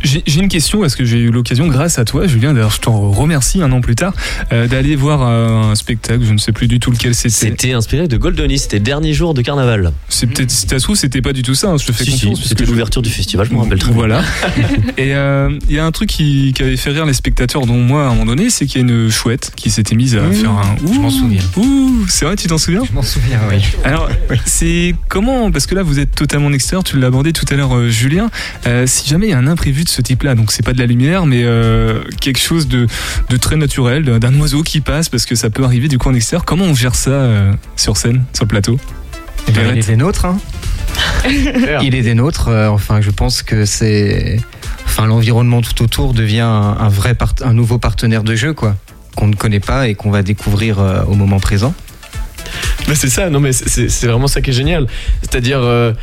J'ai- une question, parce que j'ai eu l'occasion, grâce à toi, Julien, d'ailleurs je t'en remercie un an plus tard, euh, d'aller voir euh, un spectacle, je ne sais plus du tout lequel c'était. C'était un spectacle de Goldoni, c'était dernier jour de carnaval. C'est peut-être, si trouve, c'était pas du tout ça, hein, je te fais Si, confiance. c'était je- l'ouverture du festival, je me rappelle très bien. Voilà. *laughs* Et euh, il y a un truc qui, qui avait fait rire les spectateurs, dont moi à un moment donné, c'est qu'il y a une chouette qui s'était mise à Mmh. faire un. Je m'en souviens. Ouh, c'est vrai, tu t'en souviens Je m'en souviens, oui. Alors, *laughs* c'est comment Parce que là, vous êtes totalement en extérieur, tu l'as abordé tout à l'heure, euh, Julien. Euh, si jamais il y a un imprévu de ce type-là, donc c'est pas de la lumière, mais euh, quelque chose de, de très naturel, d'un- oiseau qui passe, parce que ça peut arriver du coup en extérieur, comment on gère ça euh, sur scène, sur le plateau? Eh ben, il est des nôtres, hein. Il est des nôtres. euh, enfin, je pense que c'est, enfin, l'environnement tout autour devient un, un vrai, part- un nouveau partenaire de jeu, quoi, qu'on ne connaît pas et qu'on va découvrir euh, au moment présent. Mais c'est ça, non mais c'est- vraiment ça qui est génial. C'est-à-dire, euh,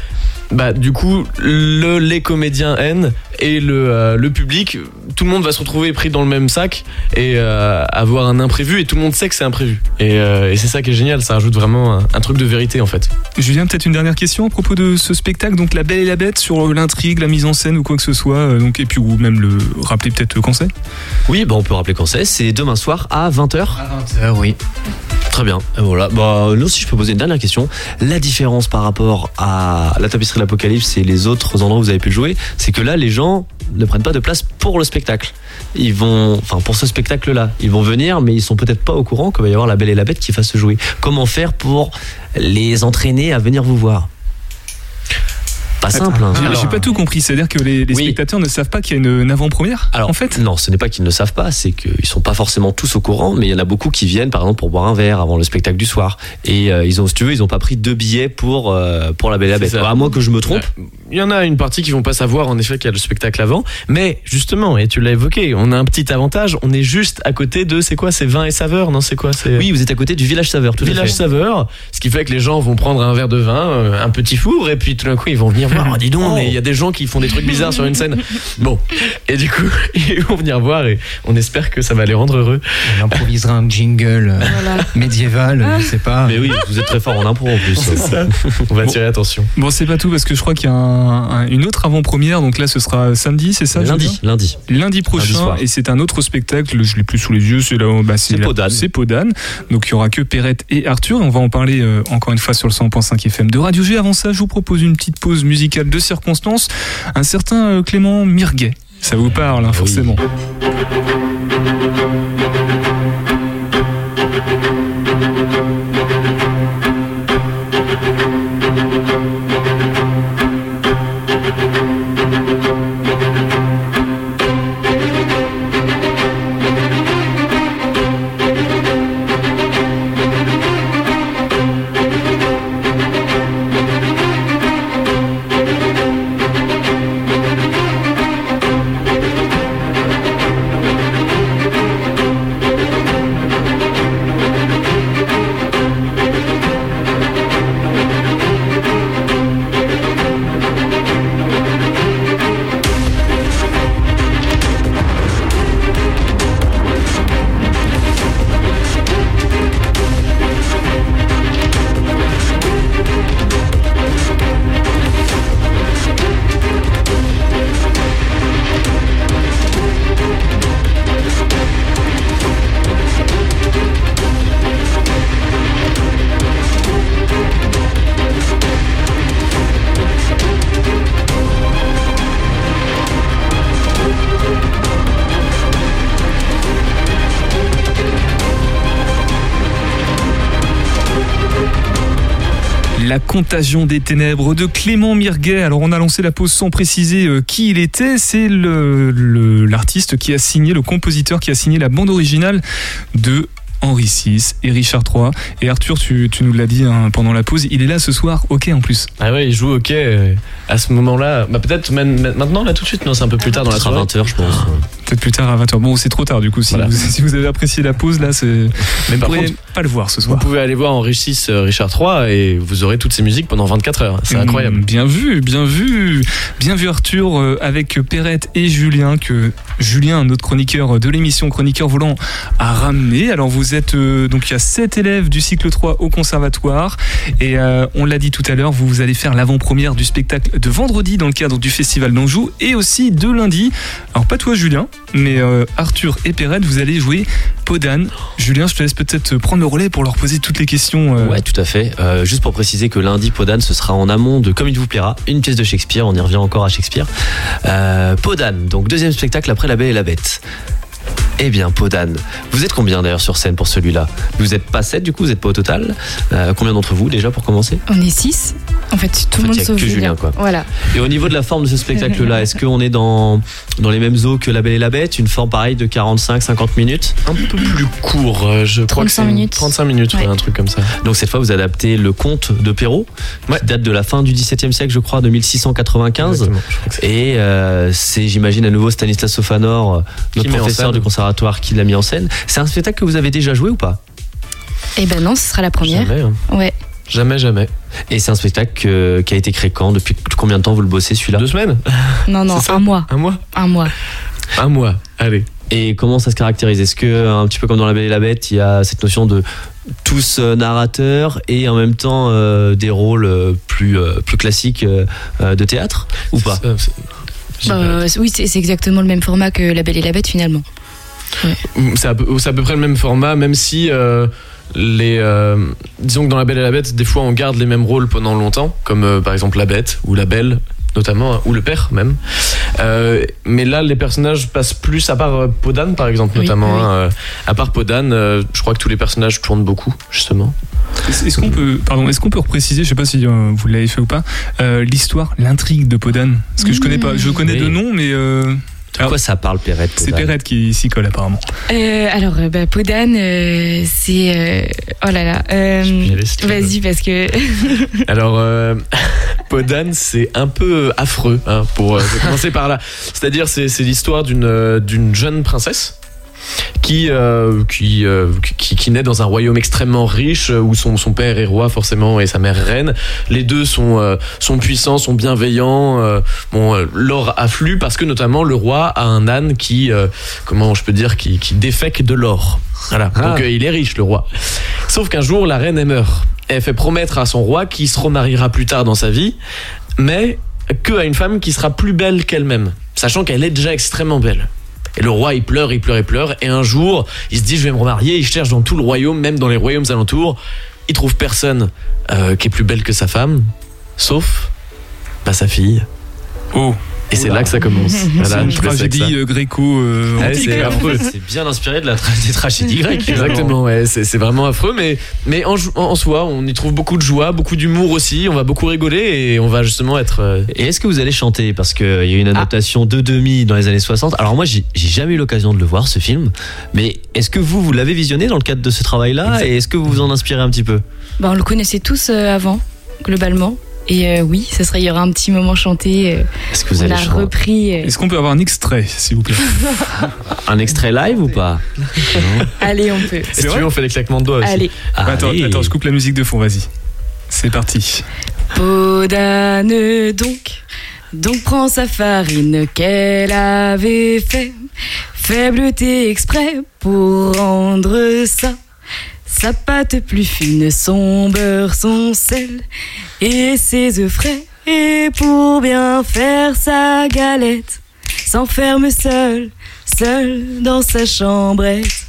bah du coup, le, les comédiens N et le, euh, le public, tout le monde va se retrouver pris dans le même sac et euh, avoir un imprévu et tout le monde sait que c'est imprévu. Et, euh, et c'est ça qui est génial, ça rajoute vraiment un, un truc de vérité en fait. Julien, peut-être une dernière question à propos de ce spectacle, donc La Belle et la Bête, sur l'intrigue, la mise en scène ou quoi que ce soit, euh, donc, et puis ou même le rappeler peut-être quand c'est Oui, bah on peut rappeler quand c'est. C'est demain soir à 20h. À 20h, oui. Très bien. Et voilà. Bah, là aussi, je peux poser une dernière question. La différence par rapport à la tapisserie l'Apocalypse et les autres endroits où vous avez pu le jouer, c'est que là, les gens ne prennent pas de place pour le spectacle. Ils vont, enfin, pour ce spectacle-là, ils vont venir, mais ils sont peut-être pas au courant qu'il va y avoir la Belle et la Bête qui va se jouer. Comment faire pour les entraîner à venir vous voir? Pas simple. hein. J'ai- J'ai pas tout compris, c'est-à-dire que les, les spectateurs ne savent pas qu'il y a une, une avant-première Alors, en fait? Non, ce n'est pas qu'ils ne savent pas, c'est qu'ils sont pas forcément tous au courant, mais il y en a beaucoup qui viennent, par exemple, pour boire un verre avant le spectacle du soir. Et euh, ils ont, si tu veux, ils ont pas pris deux billets pour, euh, pour la Belle et la Bête. À moins que je me trompe. Il y en a une partie qui vont pas savoir en effet qu'il y a le spectacle avant, mais justement, et tu l'as évoqué, on a un petit avantage, on est juste à côté de, c'est quoi, c'est vin et saveur, non c'est quoi c'est Oui, vous êtes à côté du village saveur, tout à Village fait. saveur, ce qui fait que les gens vont prendre un verre de vin, euh, un petit four, et puis tout d'un coup ils vont venir Oh, *laughs* dis donc, mais il y a des gens qui font des trucs bizarres sur une scène. Bon, et du coup, *laughs* ils vont venir voir et on espère que ça va les rendre heureux. On improvisera un jingle euh, médiéval, je sais pas. Mais oui, vous êtes très fort en impro en plus. C'est ça. *laughs* On va tirer attention. Bon, c'est pas tout parce que je crois qu'il y a un- un- une autre avant-première. Donc là, ce sera samedi, c'est ça Lundi, lundi. Lundi prochain. et c'est un autre spectacle. Je l'ai plus sous les yeux. C'est là, bah, c'est Podane. C'est Podane. Donc il y aura que Perrette et Arthur. Et on va en parler euh, encore une fois sur le 100.5 FM de Radio G. Avant ça, je vous propose une petite pause musicale de circonstance. Un certain euh, Clément Mirguet. Ça vous parle, hein, forcément. La contagion des ténèbres de Clément Mirguet. Alors on a lancé la pause sans préciser euh, qui il était. C'est le- le- l'artiste qui a signé, le compositeur qui a signé la bande originale de Henri VI et Richard III. Et Arthur, tu, tu nous l'as dit hein, pendant la pause, il est là ce soir, ok en plus. Ah ouais, il joue hockey euh, à ce moment-là. Bah peut-être maintenant là tout de suite. Non, c'est un peu plus tard dans la soirée. 20h, je pense. Peut-être plus tard à 20h. Bon, c'est trop tard du coup. Si, Voilà. vous, *laughs* si vous avez apprécié la pause, là, c'est. Mais par vous contre, pas le voir ce Vous soir. pouvez aller voir Henri VI, euh, Richard III et vous aurez toutes ces musiques pendant 24 heures. C'est Mm, incroyable. Bien vu, bien vu. Bien vu Arthur euh, avec Perrette et Julien que Julien, notre chroniqueur de l'émission Chroniqueur Volant, a ramené. Alors vous êtes euh, donc il y a sept élèves du cycle 3 au conservatoire et euh, on l'a dit tout à l'heure, vous, vous allez faire l'avant-première du spectacle de vendredi dans le cadre du festival d'Anjou et aussi de lundi. Alors pas toi Julien, mais euh, Arthur et Perrette, vous allez jouer Podane. Julien, je te laisse peut-être prendre le relais pour leur poser toutes les questions. euh, Ouais, tout à fait. Euh, juste pour préciser que lundi, Podane, ce sera en amont de Comme il vous plaira, une pièce de Shakespeare. On y revient encore à Shakespeare. Podane, donc deuxième spectacle après La Belle et la Bête. Eh bien, Podane, vous êtes combien d'ailleurs sur scène pour celui-là? Vous êtes pas 7 du coup, vous êtes pas au total Euh, Combien d'entre vous déjà pour commencer? On est 6. En fait, tout En le monde fait, sauf que Julien. Quoi. Voilà. Et au niveau de la forme de ce spectacle-là, est-ce qu'on est dans, dans les mêmes eaux que La Belle et la Bête? Une forme pareille de 45-50 minutes? Un peu plus court, euh, je crois que 35 c'est minutes. 35 minutes, ouais, Ouais. un truc comme ça. Donc cette fois, vous adaptez le conte de Perrault, qui date de la fin du XVIIe siècle, je crois, de 1695. Exactement, je crois que c'est- Et euh, c'est, j'imagine, à nouveau Stanislas Sofanor, notre professeur scène. du conservatoire, qui l'a mis en scène. C'est un spectacle que vous avez déjà joué ou pas? Eh ben non, ce sera la première. Jamais, hein. Ouais. jamais, jamais. Et c'est un spectacle que- qui a été créé quand? Depuis combien de temps vous le bossez celui-là? Deux semaines? Non, non, C'est ça? un mois. Un mois? Un mois. Un mois, allez. Et comment ça se caractérise? Est-ce que, un petit peu comme dans La Belle et la Bête, il y a cette notion de tous euh, narrateurs et en même temps euh, des rôles euh, plus, euh, plus classiques euh, euh, de théâtre? Ou pas? Ça, c'est- j'ai pas- Euh, oui, c'est c'est exactement le même format que La Belle et la Bête finalement. C'est à, peu, c'est à peu près le même format, même si euh, les, euh, disons que dans La Belle et la Bête, des fois on garde les mêmes rôles pendant longtemps, comme euh, par exemple la Bête ou la Belle notamment, hein, ou le père même. Euh, mais là, les personnages passent plus, à part Podane par exemple, Oui, notamment. oui. hein, à part Podane, euh, je crois que tous les personnages tournent beaucoup, justement. Est-ce qu'on peut, pardon, est-ce qu'on peut repréciser, je sais pas si euh, vous l'avez fait ou pas, euh, l'histoire, l'intrigue de Podane? Parce que je connais pas, je connais Oui. de nom, mais De quoi ça parle, Perrette c'est Podane Perrette qui s'y colle apparemment. Euh, alors, euh, bah, Podane, euh, c'est. euh, oh là là. euh. Vas-y, parce que. *laughs* Alors, euh, Podane, c'est un peu affreux, hein, pour euh, commencer par là. C'est-à-dire, c'est l'histoire d'une d'une jeune princesse qui, euh, qui, euh, qui, qui naît dans un royaume extrêmement riche euh, où son, son père est roi forcément et sa mère reine. Les deux sont, euh, sont puissants, sont bienveillants. bon, l'or afflue parce que notamment le roi a un âne qui, comment je peux dire, qui, qui défèque de l'or. Voilà. Donc euh, il est riche le roi. Sauf qu'un jour la reine elle meurt. Elle fait promettre à son roi qu'il se remariera plus tard dans sa vie, mais que à une femme qui sera plus belle qu'elle-même, sachant qu'elle est déjà extrêmement belle. Et le roi, il pleure, il pleure, il pleure. Et un jour, il se dit, je vais me remarier. Il cherche dans tout le royaume, même dans les royaumes alentours. Il trouve personne euh, qui est plus belle que sa femme, sauf bah, sa fille. Oh. Et c'est là que ça commence. *laughs* Voilà, une tragédie ça. euh, gréco euh, c'est affreux. C'est bien inspiré de la tra- des tragédies grecques. Exactement, ouais, c'est c'est vraiment affreux, mais, mais en, en soi, on y trouve beaucoup de joie, beaucoup d'humour aussi, on va beaucoup rigoler et on va justement être. euh, Et est-ce que vous allez chanter? Parce qu'il y a eu une adaptation de demi dans les années 60. Alors moi, j'ai j'ai jamais eu l'occasion de le voir, ce film. Mais est-ce que vous, vous l'avez visionné dans le cadre de ce travail-là? Et est-ce que vous vous en inspirez un petit peu? Bah, on le connaissait tous euh, avant, globalement. Et euh, oui, ça serait, il y aura un petit moment chanté. euh, Est-ce que vous on allez a chanter repris. euh, Est-ce qu'on peut avoir un extrait, s'il vous plaît *laughs* Un extrait live ou pas *laughs* Allez, on peut. Si tu veux, on fait les claquements de doigts aussi. Allez. Bah, Attends, Allez. attends, je coupe la musique de fond, vas-y. C'est parti. Peau d'âne donc, donc prends sa farine qu'elle avait fait, faibleté exprès pour rendre ça. Sa pâte plus fine, son beurre, son sel et ses œufs frais. Et pour bien faire sa galette, s'enferme seul, seul dans sa chambrette.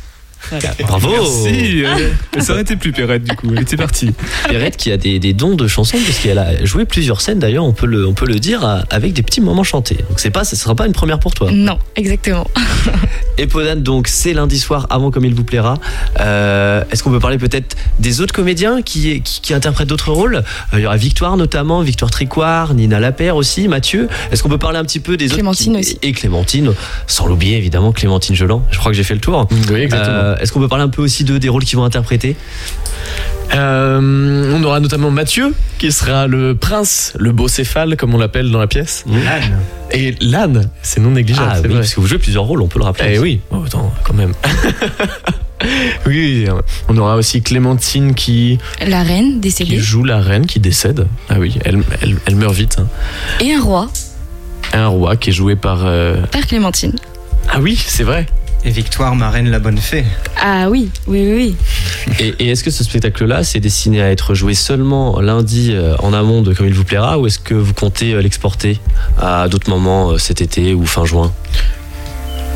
Bravo Merci. euh, Elle s'arrêtait plus, Perrette, du coup. Elle était partie. Perrette qui a des, des dons de chansons puisqu'elle a joué plusieurs scènes d'ailleurs on peut le on peut le dire avec des petits moments chantés donc c'est pas ce sera pas une première pour toi Non, exactement. *laughs* et Podane donc c'est lundi soir avant comme il vous plaira Euh, est-ce qu'on peut parler peut-être des autres comédiens qui, qui, qui interprètent d'autres rôles? Euh, il y aura Victoire notamment Victoire Tricoire Nina Lapère aussi Mathieu est-ce qu'on peut parler un petit peu des Clémentine autres qui- aussi. et Clémentine sans l'oublier évidemment Clémentine Jolan je crois que j'ai fait le tour Oui, exactement. Euh, est-ce qu'on peut parler un peu aussi d'eux des rôles qu'ils vont interpréter Euh, on aura notamment Mathieu, qui sera le prince, le beau céphale, comme on l'appelle dans la pièce. L'âne. Et l'âne, c'est non négligeable. ah c'est oui vrai. parce que vous jouez plusieurs rôles on peut le rappeler Eh oui, oh, attends, quand même. *laughs* oui, on aura aussi Clémentine qui, La reine qui décédée joue la reine qui décède. Ah oui, elle, elle, elle meurt vite. hein. et un roi, un roi qui est joué par. euh, Père Clémentine. Ah oui, c'est vrai. Et Victoire, marraine la bonne fée. Ah oui, oui, oui, oui. Et, et est-ce que ce spectacle-là, c'est destiné à être joué seulement lundi euh, en amont de Comme il vous plaira, ou est-ce que vous comptez euh, l'exporter à d'autres moments euh, cet été ou fin juin?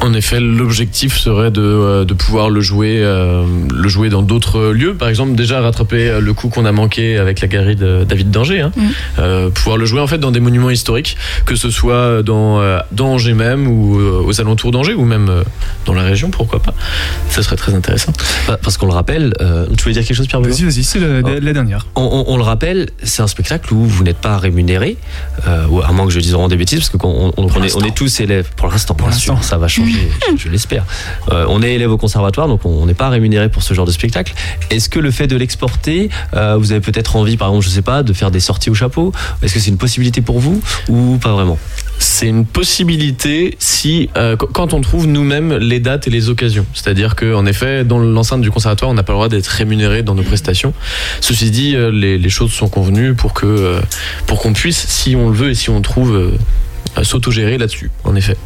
En effet, l'objectif serait de, euh, de pouvoir le jouer, euh, le jouer dans d'autres lieux. Par exemple, déjà rattraper euh, le coup qu'on a manqué avec la galerie de David Danger. hein. Mhm. Euh, pouvoir le jouer en fait dans des monuments historiques, que ce soit dans, euh, dans Angers même ou euh, aux alentours d'Angers ou même euh, dans la région, pourquoi pas. Ça serait très intéressant. Bah, Parce qu'on le rappelle, euh, tu voulais dire quelque chose, Pierre Vas-y, vas-y, c'est la, la- la dernière. on, on- on le rappelle, c'est un spectacle où vous n'êtes pas rémunéré, euh, ou à moins que je dise vraiment des bêtises, parce qu'on on, on est, on est tous élèves, pour l'instant, bien sûr, ça va changer, je, je l'espère. Euh, on est élève au conservatoire, donc on n'est pas rémunéré pour ce genre de spectacle. Est-ce que le fait de l'exporter, euh, vous avez peut-être envie, par exemple, je sais pas, de faire des sorties au chapeau? Est-ce que c'est une possibilité pour vous, ou pas vraiment? C'est une possibilité si euh, qu- quand on trouve nous-mêmes les dates et les occasions. C'est-à-dire qu'en effet, dans l'enceinte du conservatoire, on n'a pas le droit d'être rémunéré dans nos prestations. Ceci dit, les, les choses sont convenues pour que euh, pour qu'on puisse, si on le veut et si on trouve, euh, s'autogérer là-dessus. En effet.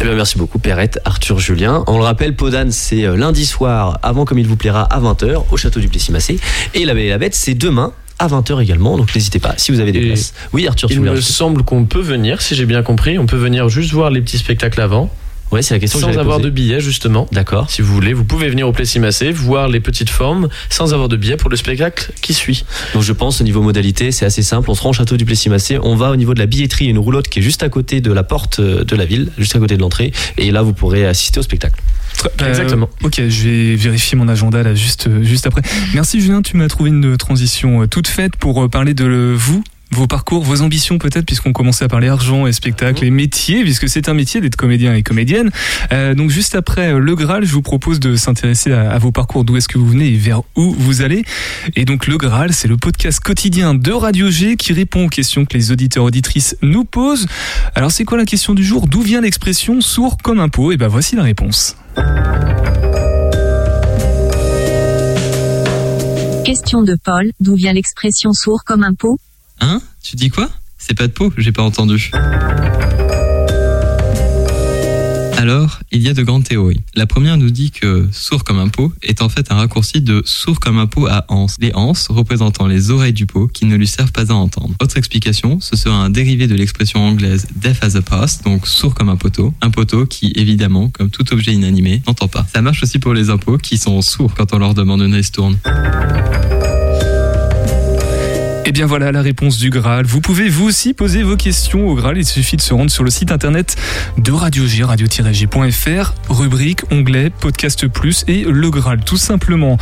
Eh bien, merci beaucoup, Perrette, Arthur, Julien. On le rappelle, Podane, c'est euh, lundi soir, avant comme il vous plaira, à 20h, au château du Plessis-Massé. Et La Belle et la Bête, c'est demain, à 20h également. Donc, n'hésitez pas, si vous avez des Et places. Oui, Arthur, tu Il me semble qu'on peut venir, si j'ai bien compris, on peut venir juste voir les petits spectacles avant. Ouais, c'est la question que Sans avoir poser. de billets, justement. D'accord. Si vous voulez, vous pouvez venir au Plessis-Massé, voir les petites formes, sans avoir de billets pour le spectacle qui suit. Donc je pense au niveau modalité, c'est assez simple. On se rend au château du Plessis-Massé, on va au niveau de la billetterie, une roulotte qui est juste à côté de la porte euh, de la ville, juste à côté de l'entrée, et là vous pourrez assister au spectacle. Euh, Exactement. ok, je vais vérifier mon agenda là juste, euh, juste après. Merci Julien, tu m'as trouvé une transition euh, toute faite pour parler de le- vous. Vos parcours, vos ambitions peut-être, puisqu'on commençait à parler argent et spectacle et métier, puisque c'est un métier d'être comédien et comédienne. Euh, donc juste après euh, le Graal, je vous propose de s'intéresser à, à vos parcours, d'où est-ce que vous venez et vers où vous allez. Et donc le Graal, c'est le podcast quotidien de Radio G qui répond aux questions que les auditeurs auditrices nous posent. Alors c'est quoi la question du jour? D'où vient l'expression sourd comme un pot Et ben voici la réponse. Question de Paul, d'où vient l'expression sourd comme un pot Hein Tu dis quoi C'est pas de peau, j'ai pas entendu. Alors, il y a de grandes théories. La première nous dit que sourd comme un pot est en fait un raccourci de sourd comme un pot à anse. Les anses représentant les oreilles du pot qui ne lui servent pas à entendre. Autre explication, ce serait un dérivé de l'expression anglaise deaf as a post, donc sourd comme un poteau. Un poteau qui, évidemment, comme tout objet inanimé, n'entend pas. Ça marche aussi pour les impôts qui sont sourds quand on leur demande une ristourne. Et Eh bien voilà la réponse du Graal. Vous pouvez vous aussi poser vos questions au Graal. Il suffit de se rendre sur le site internet de Radio G, radio-g.fr, rubrique, onglet, podcast plus et le Graal tout simplement.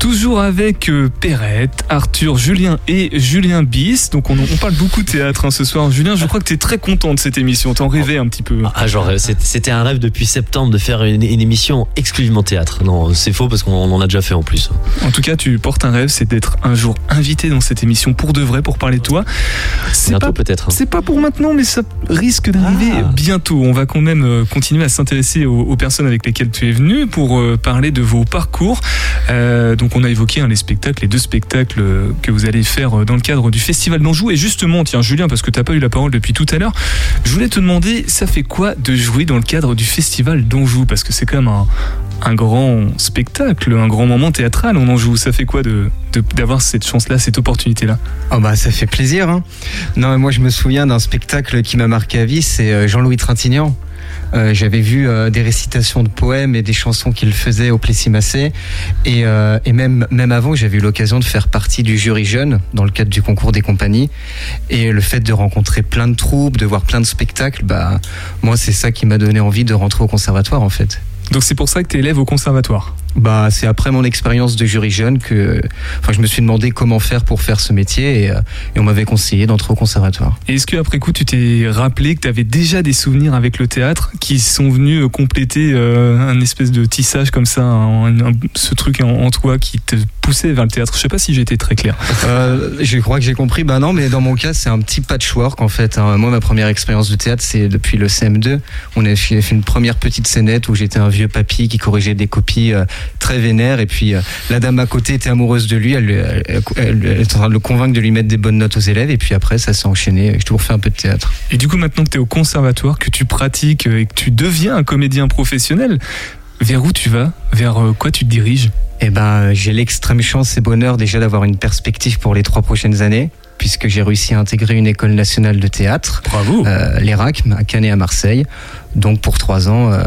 Toujours avec euh, Perrette, Arthur, Julien et Julien Bis. Donc on, on parle beaucoup de théâtre hein, ce soir. Julien, je crois que tu es très content de cette émission. T'en rêvais un petit peu. Ah, genre, euh, c'était un rêve depuis septembre de faire une, une émission exclusivement théâtre. Non, c'est faux parce qu'on en a déjà fait en plus. En tout cas, tu portes un rêve, c'est d'être un jour invité dans cette émission pour de vrai, pour parler de toi. C'est pas, peut-être. c'est pas pour maintenant, mais ça risque d'arriver Ah. bientôt. On va quand même euh, continuer à s'intéresser aux, aux personnes avec lesquelles tu es venu pour euh, parler de vos parcours. Euh, donc, on a évoqué hein, les spectacles, les deux spectacles que vous allez faire dans le cadre du Festival d'Anjou. Et justement, tiens, Julien, parce que t'as pas eu la parole depuis tout à l'heure, je voulais te demander, ça fait quoi de jouer dans le cadre du Festival d'Anjou? Parce que c'est quand même un, un grand spectacle, un grand moment théâtral en Anjou. Ça fait quoi de d'avoir cette chance-là, cette opportunité-là? Oh bah ça fait plaisir. Hein. Non, moi je me souviens d'un spectacle qui m'a marqué à vie, c'est euh, Jean-Louis Trintignant. Euh, J'avais vu euh, des récitations de poèmes et des chansons qu'il faisait au Plessis-Massé. Et, et même, même avant, j'avais eu l'occasion de faire partie du jury jeune dans le cadre du concours des compagnies. Et le fait de rencontrer plein de troupes, de voir plein de spectacles, bah, moi c'est ça qui m'a donné envie de rentrer au conservatoire en fait. Donc c'est pour ça que tu es élève au conservatoire Bah, c'est après mon expérience de jury jeune que enfin, je me suis demandé comment faire pour faire ce métier et, euh, et on m'avait conseillé d'entrer au conservatoire. Est-ce qu'après coup, tu t'es rappelé que tu avais déjà des souvenirs avec le théâtre qui sont venus euh, compléter euh, un espèce de tissage comme ça, un- un- ce truc en, en toi qui te poussait vers le théâtre? Je sais pas si j'ai été très clair. Euh, je crois que j'ai compris. Bah non, mais dans mon cas, c'est un petit patchwork en fait. hein. Moi, ma première expérience de théâtre, c'est depuis le CM2. On a fait fait une première petite scénette où j'étais un vieux papy qui corrigeait des copies euh, très vénères. Et puis, euh, la dame à côté était amoureuse de lui. Elle, elle, elle- elle était en train de le convaincre de lui mettre des bonnes notes aux élèves. Et puis après, ça s'est enchaîné. J'ai toujours fait un peu de théâtre. Et du coup, maintenant que tu es au conservatoire, que tu pratiques euh, et que tu deviens un comédien professionnel, vers où tu vas? Vers euh, quoi tu te diriges? Eh ben, j'ai l'extrême chance et bonheur déjà d'avoir une perspective pour les trois prochaines années, puisque j'ai réussi à intégrer une école nationale de théâtre. Bravo. L'ERAC, à Cannes et à Marseille. Donc pour trois ans, euh,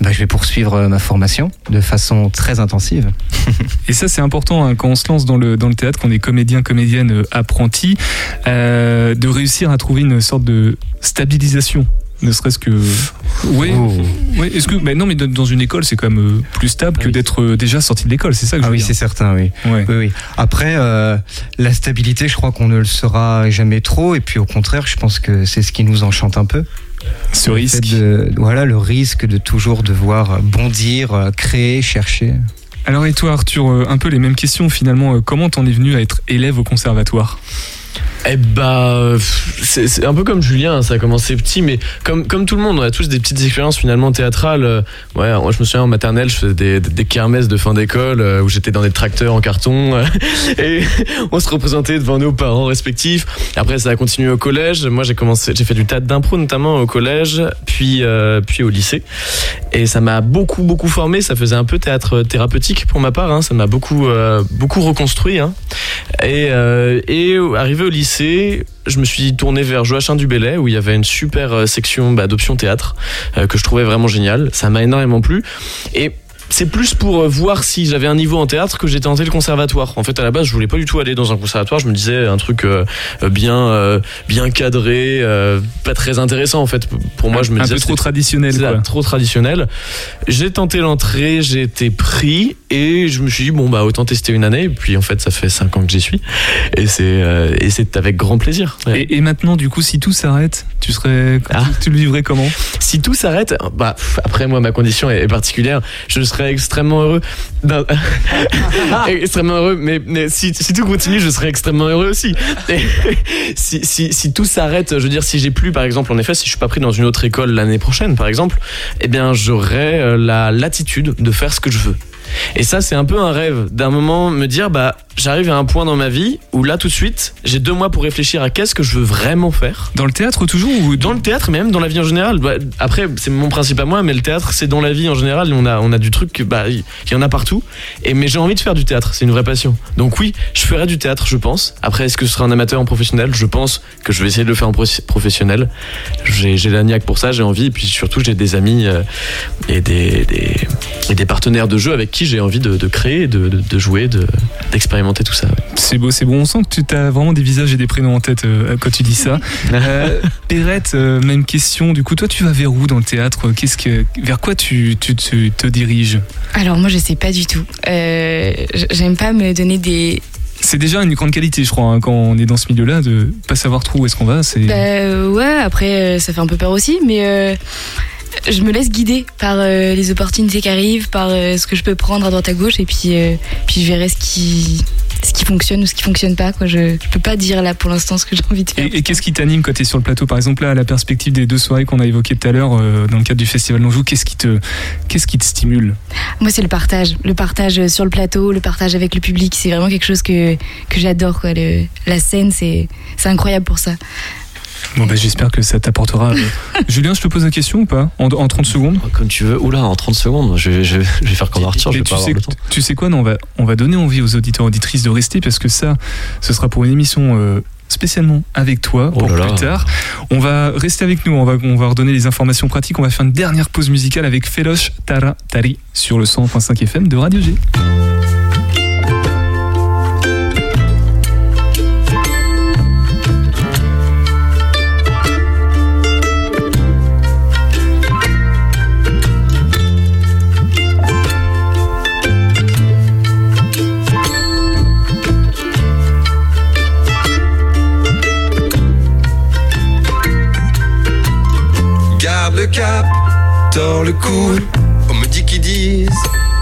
ben, je vais poursuivre euh, ma formation de façon très intensive. *laughs* Et ça, c'est important hein, quand on se lance dans le, dans le théâtre, qu'on est comédien, comédienne, euh, apprenti, euh, de réussir à trouver une sorte de stabilisation. Ne serait-ce que. Oui. Ouais, Est-ce que. Mais non, mais dans une école, c'est quand même plus stable que d'être euh, déjà sorti de l'école. C'est ça que je Ah veux oui, dire. c'est certain, oui. Ouais. oui, oui. Après, euh, la stabilité, je crois qu'on ne le sera jamais trop. Et puis au contraire, je pense que c'est ce qui nous enchante un peu. Ce Le risque. de- voilà, le risque de toujours devoir bondir, euh, créer, chercher. Alors, et toi, Arthur, euh, un peu les mêmes questions finalement. Euh, Comment t'en es venu à être élève au conservatoire? Eh bah, c'est un peu comme Julien, hein, ça a commencé petit, mais comme, comme tout le monde, on a tous des petites expériences finalement théâtrales. Euh, Ouais, moi je me souviens en maternelle, je faisais des, des, kermesses de fin d'école euh, où j'étais dans des tracteurs en carton euh, *laughs* et on se représentait devant nos parents respectifs. Après, ça a continué au collège. Moi, j'ai commencé, j'ai fait du théâtre d'impro notamment au collège, puis puis au lycée, et ça m'a beaucoup beaucoup formé. Ça faisait un peu théâtre thérapeutique pour ma part. Hein, ça m'a beaucoup beaucoup reconstruit. Hein. Et, et au lycée, je me suis tourné vers Joachim Dubélé où il y avait une super euh, section bah, théâtre euh, que je trouvais vraiment géniale. Ça m'a énormément plu. Et c'est plus pour euh, voir si j'avais un niveau en théâtre que j'ai tenté le conservatoire. En fait, à la base, je voulais pas du tout aller dans un conservatoire. Je me disais un truc euh, euh, bien, euh, bien cadré, euh, pas très intéressant en fait. Pour moi, je me un disais peu trop traditionnel, quoi. trop traditionnel. J'ai tenté l'entrée, j'ai été pris et je me suis dit bon bah autant tester une année. Et puis en fait, ça fait cinq ans que j'y suis et c'est euh, et c'est avec grand plaisir. Ouais. et, et maintenant, du coup, si tout s'arrête, tu serais. Ah. Tu, tu le vivrais comment? Si tout s'arrête, bah pff, après moi ma condition est, est particulière. Je serais serais extrêmement heureux. *laughs* *laughs* extrêmement heureux, mais, mais si, si tout continue, je serais extrêmement heureux aussi. *laughs* Si, si, si tout s'arrête, je veux dire, si j'ai plus, par exemple, en effet, si je suis pas pris dans une autre école l'année prochaine, par exemple, eh bien, j'aurai euh, la latitude de faire ce que je veux. Et ça, c'est un peu un rêve d'un moment me dire, bah, j'arrive à un point dans ma vie où là, tout de suite, j'ai deux mois pour réfléchir à qu'est-ce que je veux vraiment faire. Dans le théâtre toujours ou Dans le théâtre, mais même dans la vie en général. Bah, Après, c'est mon principe à moi, mais le théâtre, c'est dans la vie en général. On a, on a du truc, que, bah, il y en a partout. Et mais j'ai envie de faire du théâtre. C'est une vraie passion. Donc oui, je ferai du théâtre, je pense. Après, est-ce que ce sera un amateur en professionnel? Je pense que je vais essayer de le faire en pro- professionnel. J'ai, j'ai la niaque pour ça, j'ai envie. Et puis surtout, j'ai des amis euh, et des, des, et des partenaires de jeu avec qui j'ai envie de, de créer, de, de, de jouer, de, d'expérimenter tout ça. ouais. C'est beau, c'est bon. On sent que tu as vraiment des visages et des prénoms en tête euh, quand tu dis ça. *laughs* Euh, Perrette, euh, même question. Du coup, toi, tu vas vers où dans le théâtre? Qu'est-ce que, vers quoi tu, tu, tu te diriges? Alors moi je sais pas du tout. Euh, J'aime pas me donner des. C'est déjà une grande qualité, je crois, hein, quand on est dans ce milieu-là, de pas savoir trop où est-ce qu'on va. C'est Bah, ouais, après euh, ça fait un peu peur aussi, mais euh, je me laisse guider par euh, les opportunités qui arrivent, par euh, ce que je peux prendre à droite à gauche, et puis, euh, puis je verrai ce qui, ce qui fonctionne ou ce qui fonctionne pas. Quoi. Je, je peux pas dire là pour l'instant ce que j'ai envie de faire. Et, et qu'est-ce qui t'anime quand tu es sur le plateau? Par exemple, là, à la perspective des deux soirées qu'on a évoquées tout à l'heure dans le cadre du Festival d'Anjou, qu'est-ce qui te, qu'est-ce qui te stimule? Moi, c'est le partage. Le partage sur le plateau, le partage avec le public. C'est vraiment quelque chose que, que j'adore. Quoi. Le- la scène, c'est c'est incroyable pour ça. Bon, bah, j'espère que ça t'apportera. *laughs* Julien, je te pose la question ou pas en, en 30 secondes Comme tu veux. Oula, en 30 secondes, je, vais- je, vais- je vais faire comme Arthur, je vais tu pas avoir sais, le temps. tu sais quoi non, on, va, on va donner envie aux auditeurs auditrices de rester parce que ça, ce sera pour une émission euh, spécialement avec toi pour Oh là plus là. tard. On va rester avec nous, on va, on va redonner les informations pratiques. On va faire une dernière pause musicale avec Feloche Tara Tari sur le 100.5 FM de Radio G. cap, tord le cou. On me dit qu'ils disent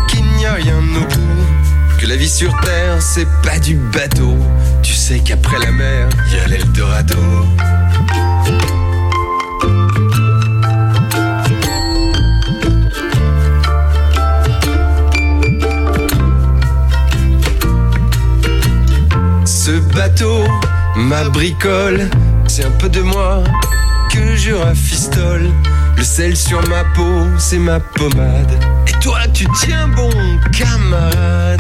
qu'il n'y a rien au bout. Que la vie sur terre, c'est pas du bateau. Tu sais qu'après la mer, y a l'Eldorado. Ce bateau, ma bricole, c'est un peu de moi que je rafistole. Le sel sur ma peau, c'est ma pommade. Et toi, tu tiens bon, camarade.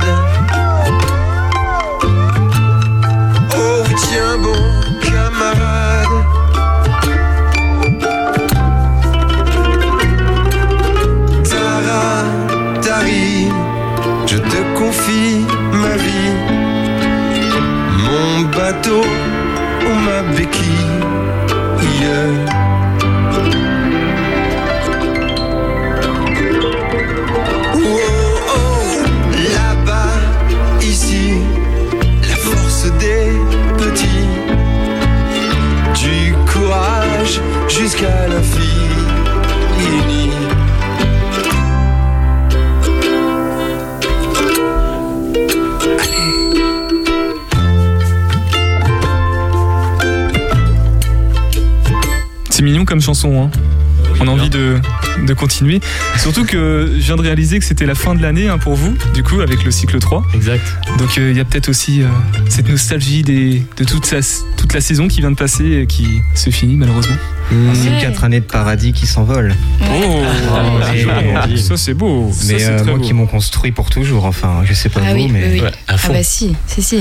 Continuer. Surtout que je viens de réaliser que c'était la fin de l'année hein, pour vous, du coup, avec le cycle 3. Exact. Donc euh, il y a peut-être aussi euh, cette nostalgie des, de toute, sa- toute la saison qui vient de passer et qui se finit malheureusement. Ah, C'est quatre années de paradis qui s'envolent. Oh, Ah, joli. ça c'est beau. Ça, Mais c'est euh, moi beau. qui m'ont construit pour toujours, enfin, je sais pas Ah vous, oui, mais. oui, oui. ah bah si, si, si.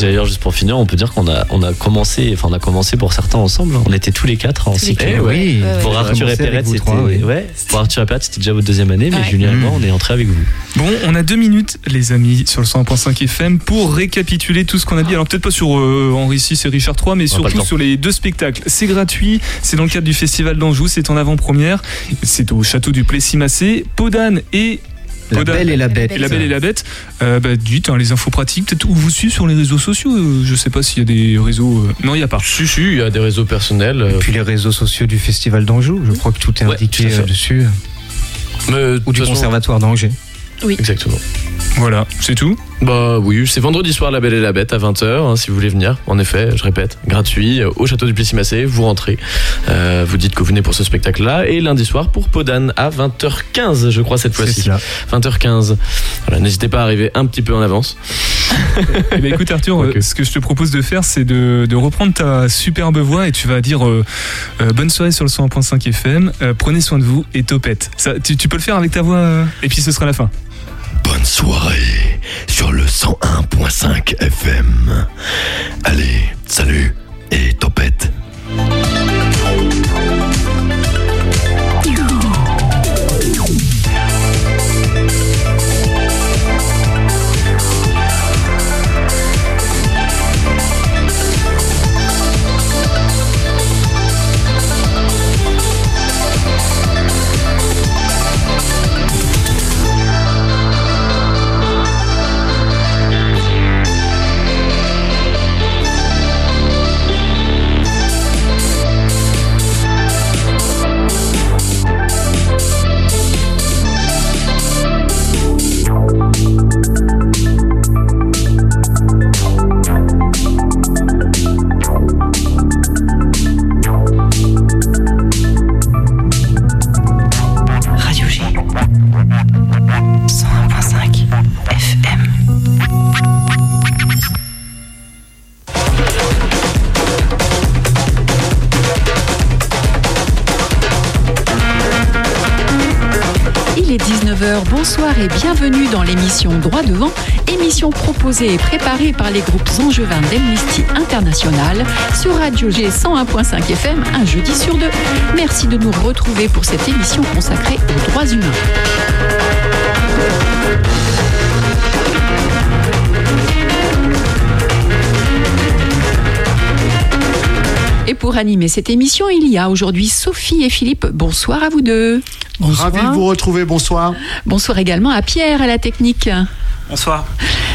D'ailleurs, juste pour finir, on peut dire qu'on a, on a commencé, enfin, on a commencé pour certains ensemble. On était tous les quatre en cycle. Eh Oui. Ouais, ouais. Pour Arthur et vous c'était, ouais. Pour Arthur et Perrette, c'était déjà votre deuxième année, mais Ouais. Julien et moi, on est entrés avec vous. Bon, on a deux minutes, les amis, sur le 101.5 FM pour récapituler tout ce qu'on a dit. Alors peut-être pas sur euh, Henri VI et Richard III, mais surtout sur les deux spectacles. C'est gratuit, c'est dans le cadre du Festival d'Anjou, c'est en avant-première, c'est au château du Plessis-Massé. Podane et La Podane- Belle et la Bête. La Belle et la Bête. Euh, bah, dites hein, les infos pratiques, peut-être où vous suivez sur les réseaux sociaux. euh, je sais pas s'il y a des réseaux. euh, Non, il y a pas. Si, si, il y a des réseaux personnels. Et puis les réseaux sociaux du Festival d'Anjou, je crois que tout est Ouais, indiqué tout dessus. Mais, Ou du conservatoire d'Angers. Oui. Exactement. Voilà, c'est tout Bah oui, c'est vendredi soir La Belle et la Bête à 20h, si vous voulez venir. En effet, je répète, gratuit, euh, au château du Plessis-Massé, vous rentrez, euh, vous dites que vous venez pour ce spectacle-là, et lundi soir pour Podane à 20h15, je crois, cette fois-ci. 20h15. Voilà, n'hésitez pas à arriver un petit peu en avance. *laughs* Eh ben, écoute Arthur, euh, ce que je te propose de faire, c'est de, de reprendre ta superbe voix et tu vas dire euh, euh, bonne soirée sur le 101.5 FM, euh, prenez soin de vous et topette. Ça, tu, tu peux le faire avec ta voix euh, et puis ce sera la fin. Bonne soirée sur le 101.5 FM. Allez, salut et topette. Bonsoir et bienvenue dans l'émission Droit devant, émission proposée et préparée par les groupes angevins d'Amnesty International sur Radio G 101.5 FM un jeudi sur deux. Merci de nous retrouver pour cette émission consacrée aux droits humains. Et pour animer cette émission, il y a aujourd'hui Sophie et Philippe. Bonsoir à vous deux. Ravi de vous retrouver, bonsoir. Bonsoir également à Pierre à la technique. Bonsoir.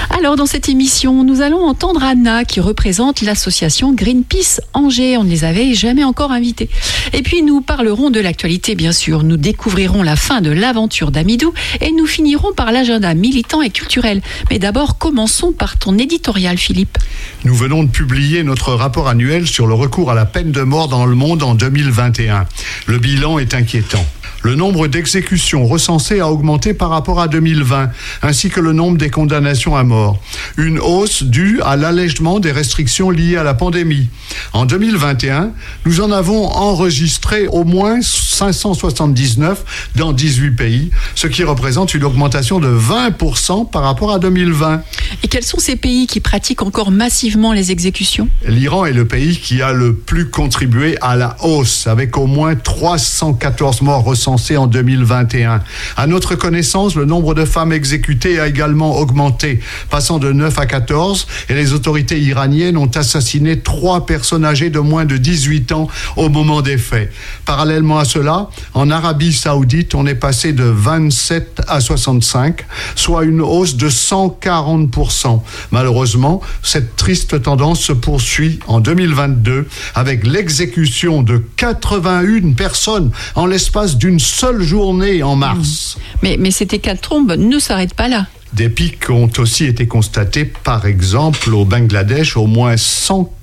Alors dans cette émission, nous allons entendre Anna qui représente l'association Greenpeace Angers. On ne les avait jamais encore invités. Et puis nous parlerons de l'actualité bien sûr. Nous découvrirons la fin de l'aventure d'Amidou et nous finirons par l'agenda militant et culturel. Mais d'abord, commençons par ton éditorial Philippe. Nous venons de publier notre rapport annuel sur le recours à la peine de mort dans le monde en 2021. Le bilan est inquiétant. Le nombre d'exécutions recensées a augmenté par rapport à 2020, ainsi que le nombre des condamnations à mort. Une hausse due à l'allègement des restrictions liées à la pandémie. En 2021, nous en avons enregistré au moins 579 dans 18 pays, ce qui représente une augmentation de 20% par rapport à 2020. Et quels sont ces pays qui pratiquent encore massivement les exécutions? L'Iran est le pays qui a le plus contribué à la hausse, avec au moins 314 morts recensés en 2021. À notre connaissance, le nombre de femmes exécutées a également augmenté, passant de 9 à 14, et les autorités iraniennes ont assassiné trois personnes âgées de moins de 18 ans au moment des faits. Parallèlement à cela, en Arabie saoudite, on est passé de 27 à 65, soit une hausse de 140%. Malheureusement, cette triste tendance se poursuit en 2022 avec l'exécution de 81 personnes en l'espace d'une seule journée en mars. Mais, mais cette hécatombe ne s'arrête pas là. Des pics ont aussi été constatés, par exemple au Bangladesh, au moins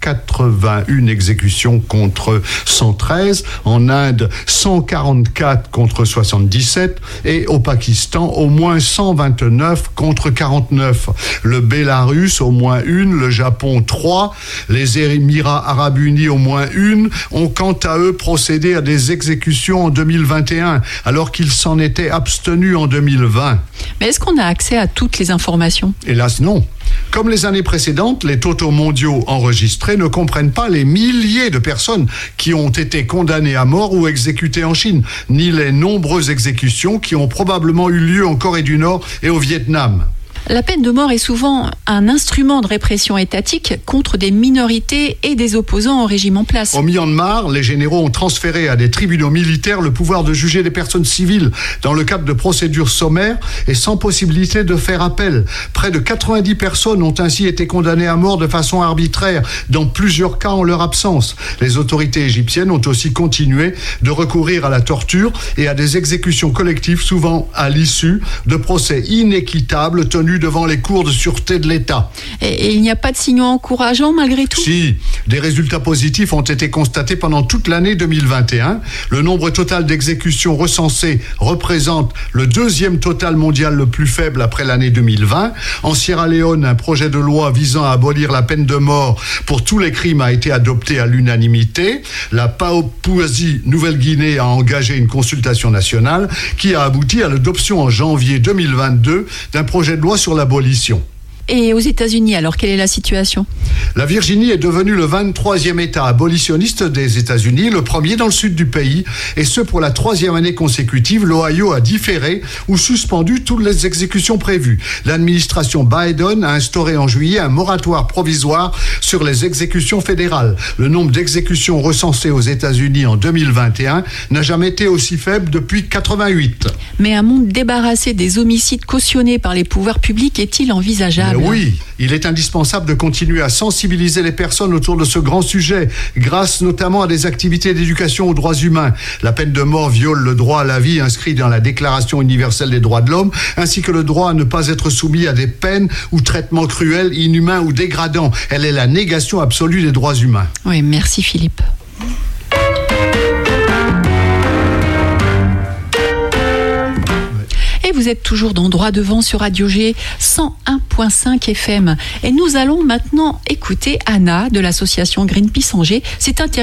181 exécutions contre 113, en Inde 144 contre 77 et au Pakistan au moins 129 contre 49. Le Bélarus au moins une, le Japon 3, les Émirats arabes unis au moins une ont quant à eux procédé à des exécutions en 2021 alors qu'ils s'en étaient abstenus en 2020. Mais est-ce qu'on a accès à toutes les informations? Hélas non. Comme les années précédentes, les totaux mondiaux enregistrés ne comprennent pas les milliers de personnes qui ont été condamnées à mort ou exécutées en Chine, ni les nombreuses exécutions qui ont probablement eu lieu en Corée du Nord et au Vietnam. La peine de mort est souvent un instrument de répression étatique contre des minorités et des opposants au régime en place. Au Myanmar, les généraux ont transféré à des tribunaux militaires le pouvoir de juger des personnes civiles dans le cadre de procédures sommaires et sans possibilité de faire appel. Près de 90 personnes ont ainsi été condamnées à mort de façon arbitraire, dans plusieurs cas en leur absence. Les autorités égyptiennes ont aussi continué de recourir à la torture et à des exécutions collectives, souvent à l'issue de procès inéquitables tenus devant les cours de sûreté de l'État. Et, et il n'y a pas de signaux encourageants malgré tout? Si, des résultats positifs ont été constatés pendant toute l'année 2021. Le nombre total d'exécutions recensées représente le deuxième total mondial le plus faible après l'année 2020. En Sierra Leone, un projet de loi visant à abolir la peine de mort pour tous les crimes a été adopté à l'unanimité. La Papouasie Nouvelle-Guinée a engagé une consultation nationale qui a abouti à l'adoption en janvier 2022 d'un projet de loi sur l'abolition. Et aux États-Unis, alors quelle est la situation? La Virginie est devenue le 23e État abolitionniste des États-Unis, le premier dans le sud du pays, et ce pour la troisième année consécutive. L'Ohio a différé ou suspendu toutes les exécutions prévues. L'administration Biden a instauré en juillet un moratoire provisoire sur les exécutions fédérales. Le nombre d'exécutions recensées aux États-Unis en 2021 n'a jamais été aussi faible depuis 88. Mais un monde débarrassé des homicides cautionnés par les pouvoirs publics est-il envisageable? Mais oui, il est indispensable de continuer à sensibiliser les personnes autour de ce grand sujet, grâce notamment à des activités d'éducation aux droits humains. La peine de mort viole le droit à la vie inscrit dans la Déclaration universelle des droits de l'homme, ainsi que le droit à ne pas être soumis à des peines ou traitements cruels, inhumains ou dégradants. Elle est la négation absolue des droits humains. Oui, merci Philippe. Vous êtes toujours dans Droit devant sur Radio G 101.5 FM. Et nous allons maintenant écouter Anna de l'association Greenpeace Angers. C'est interview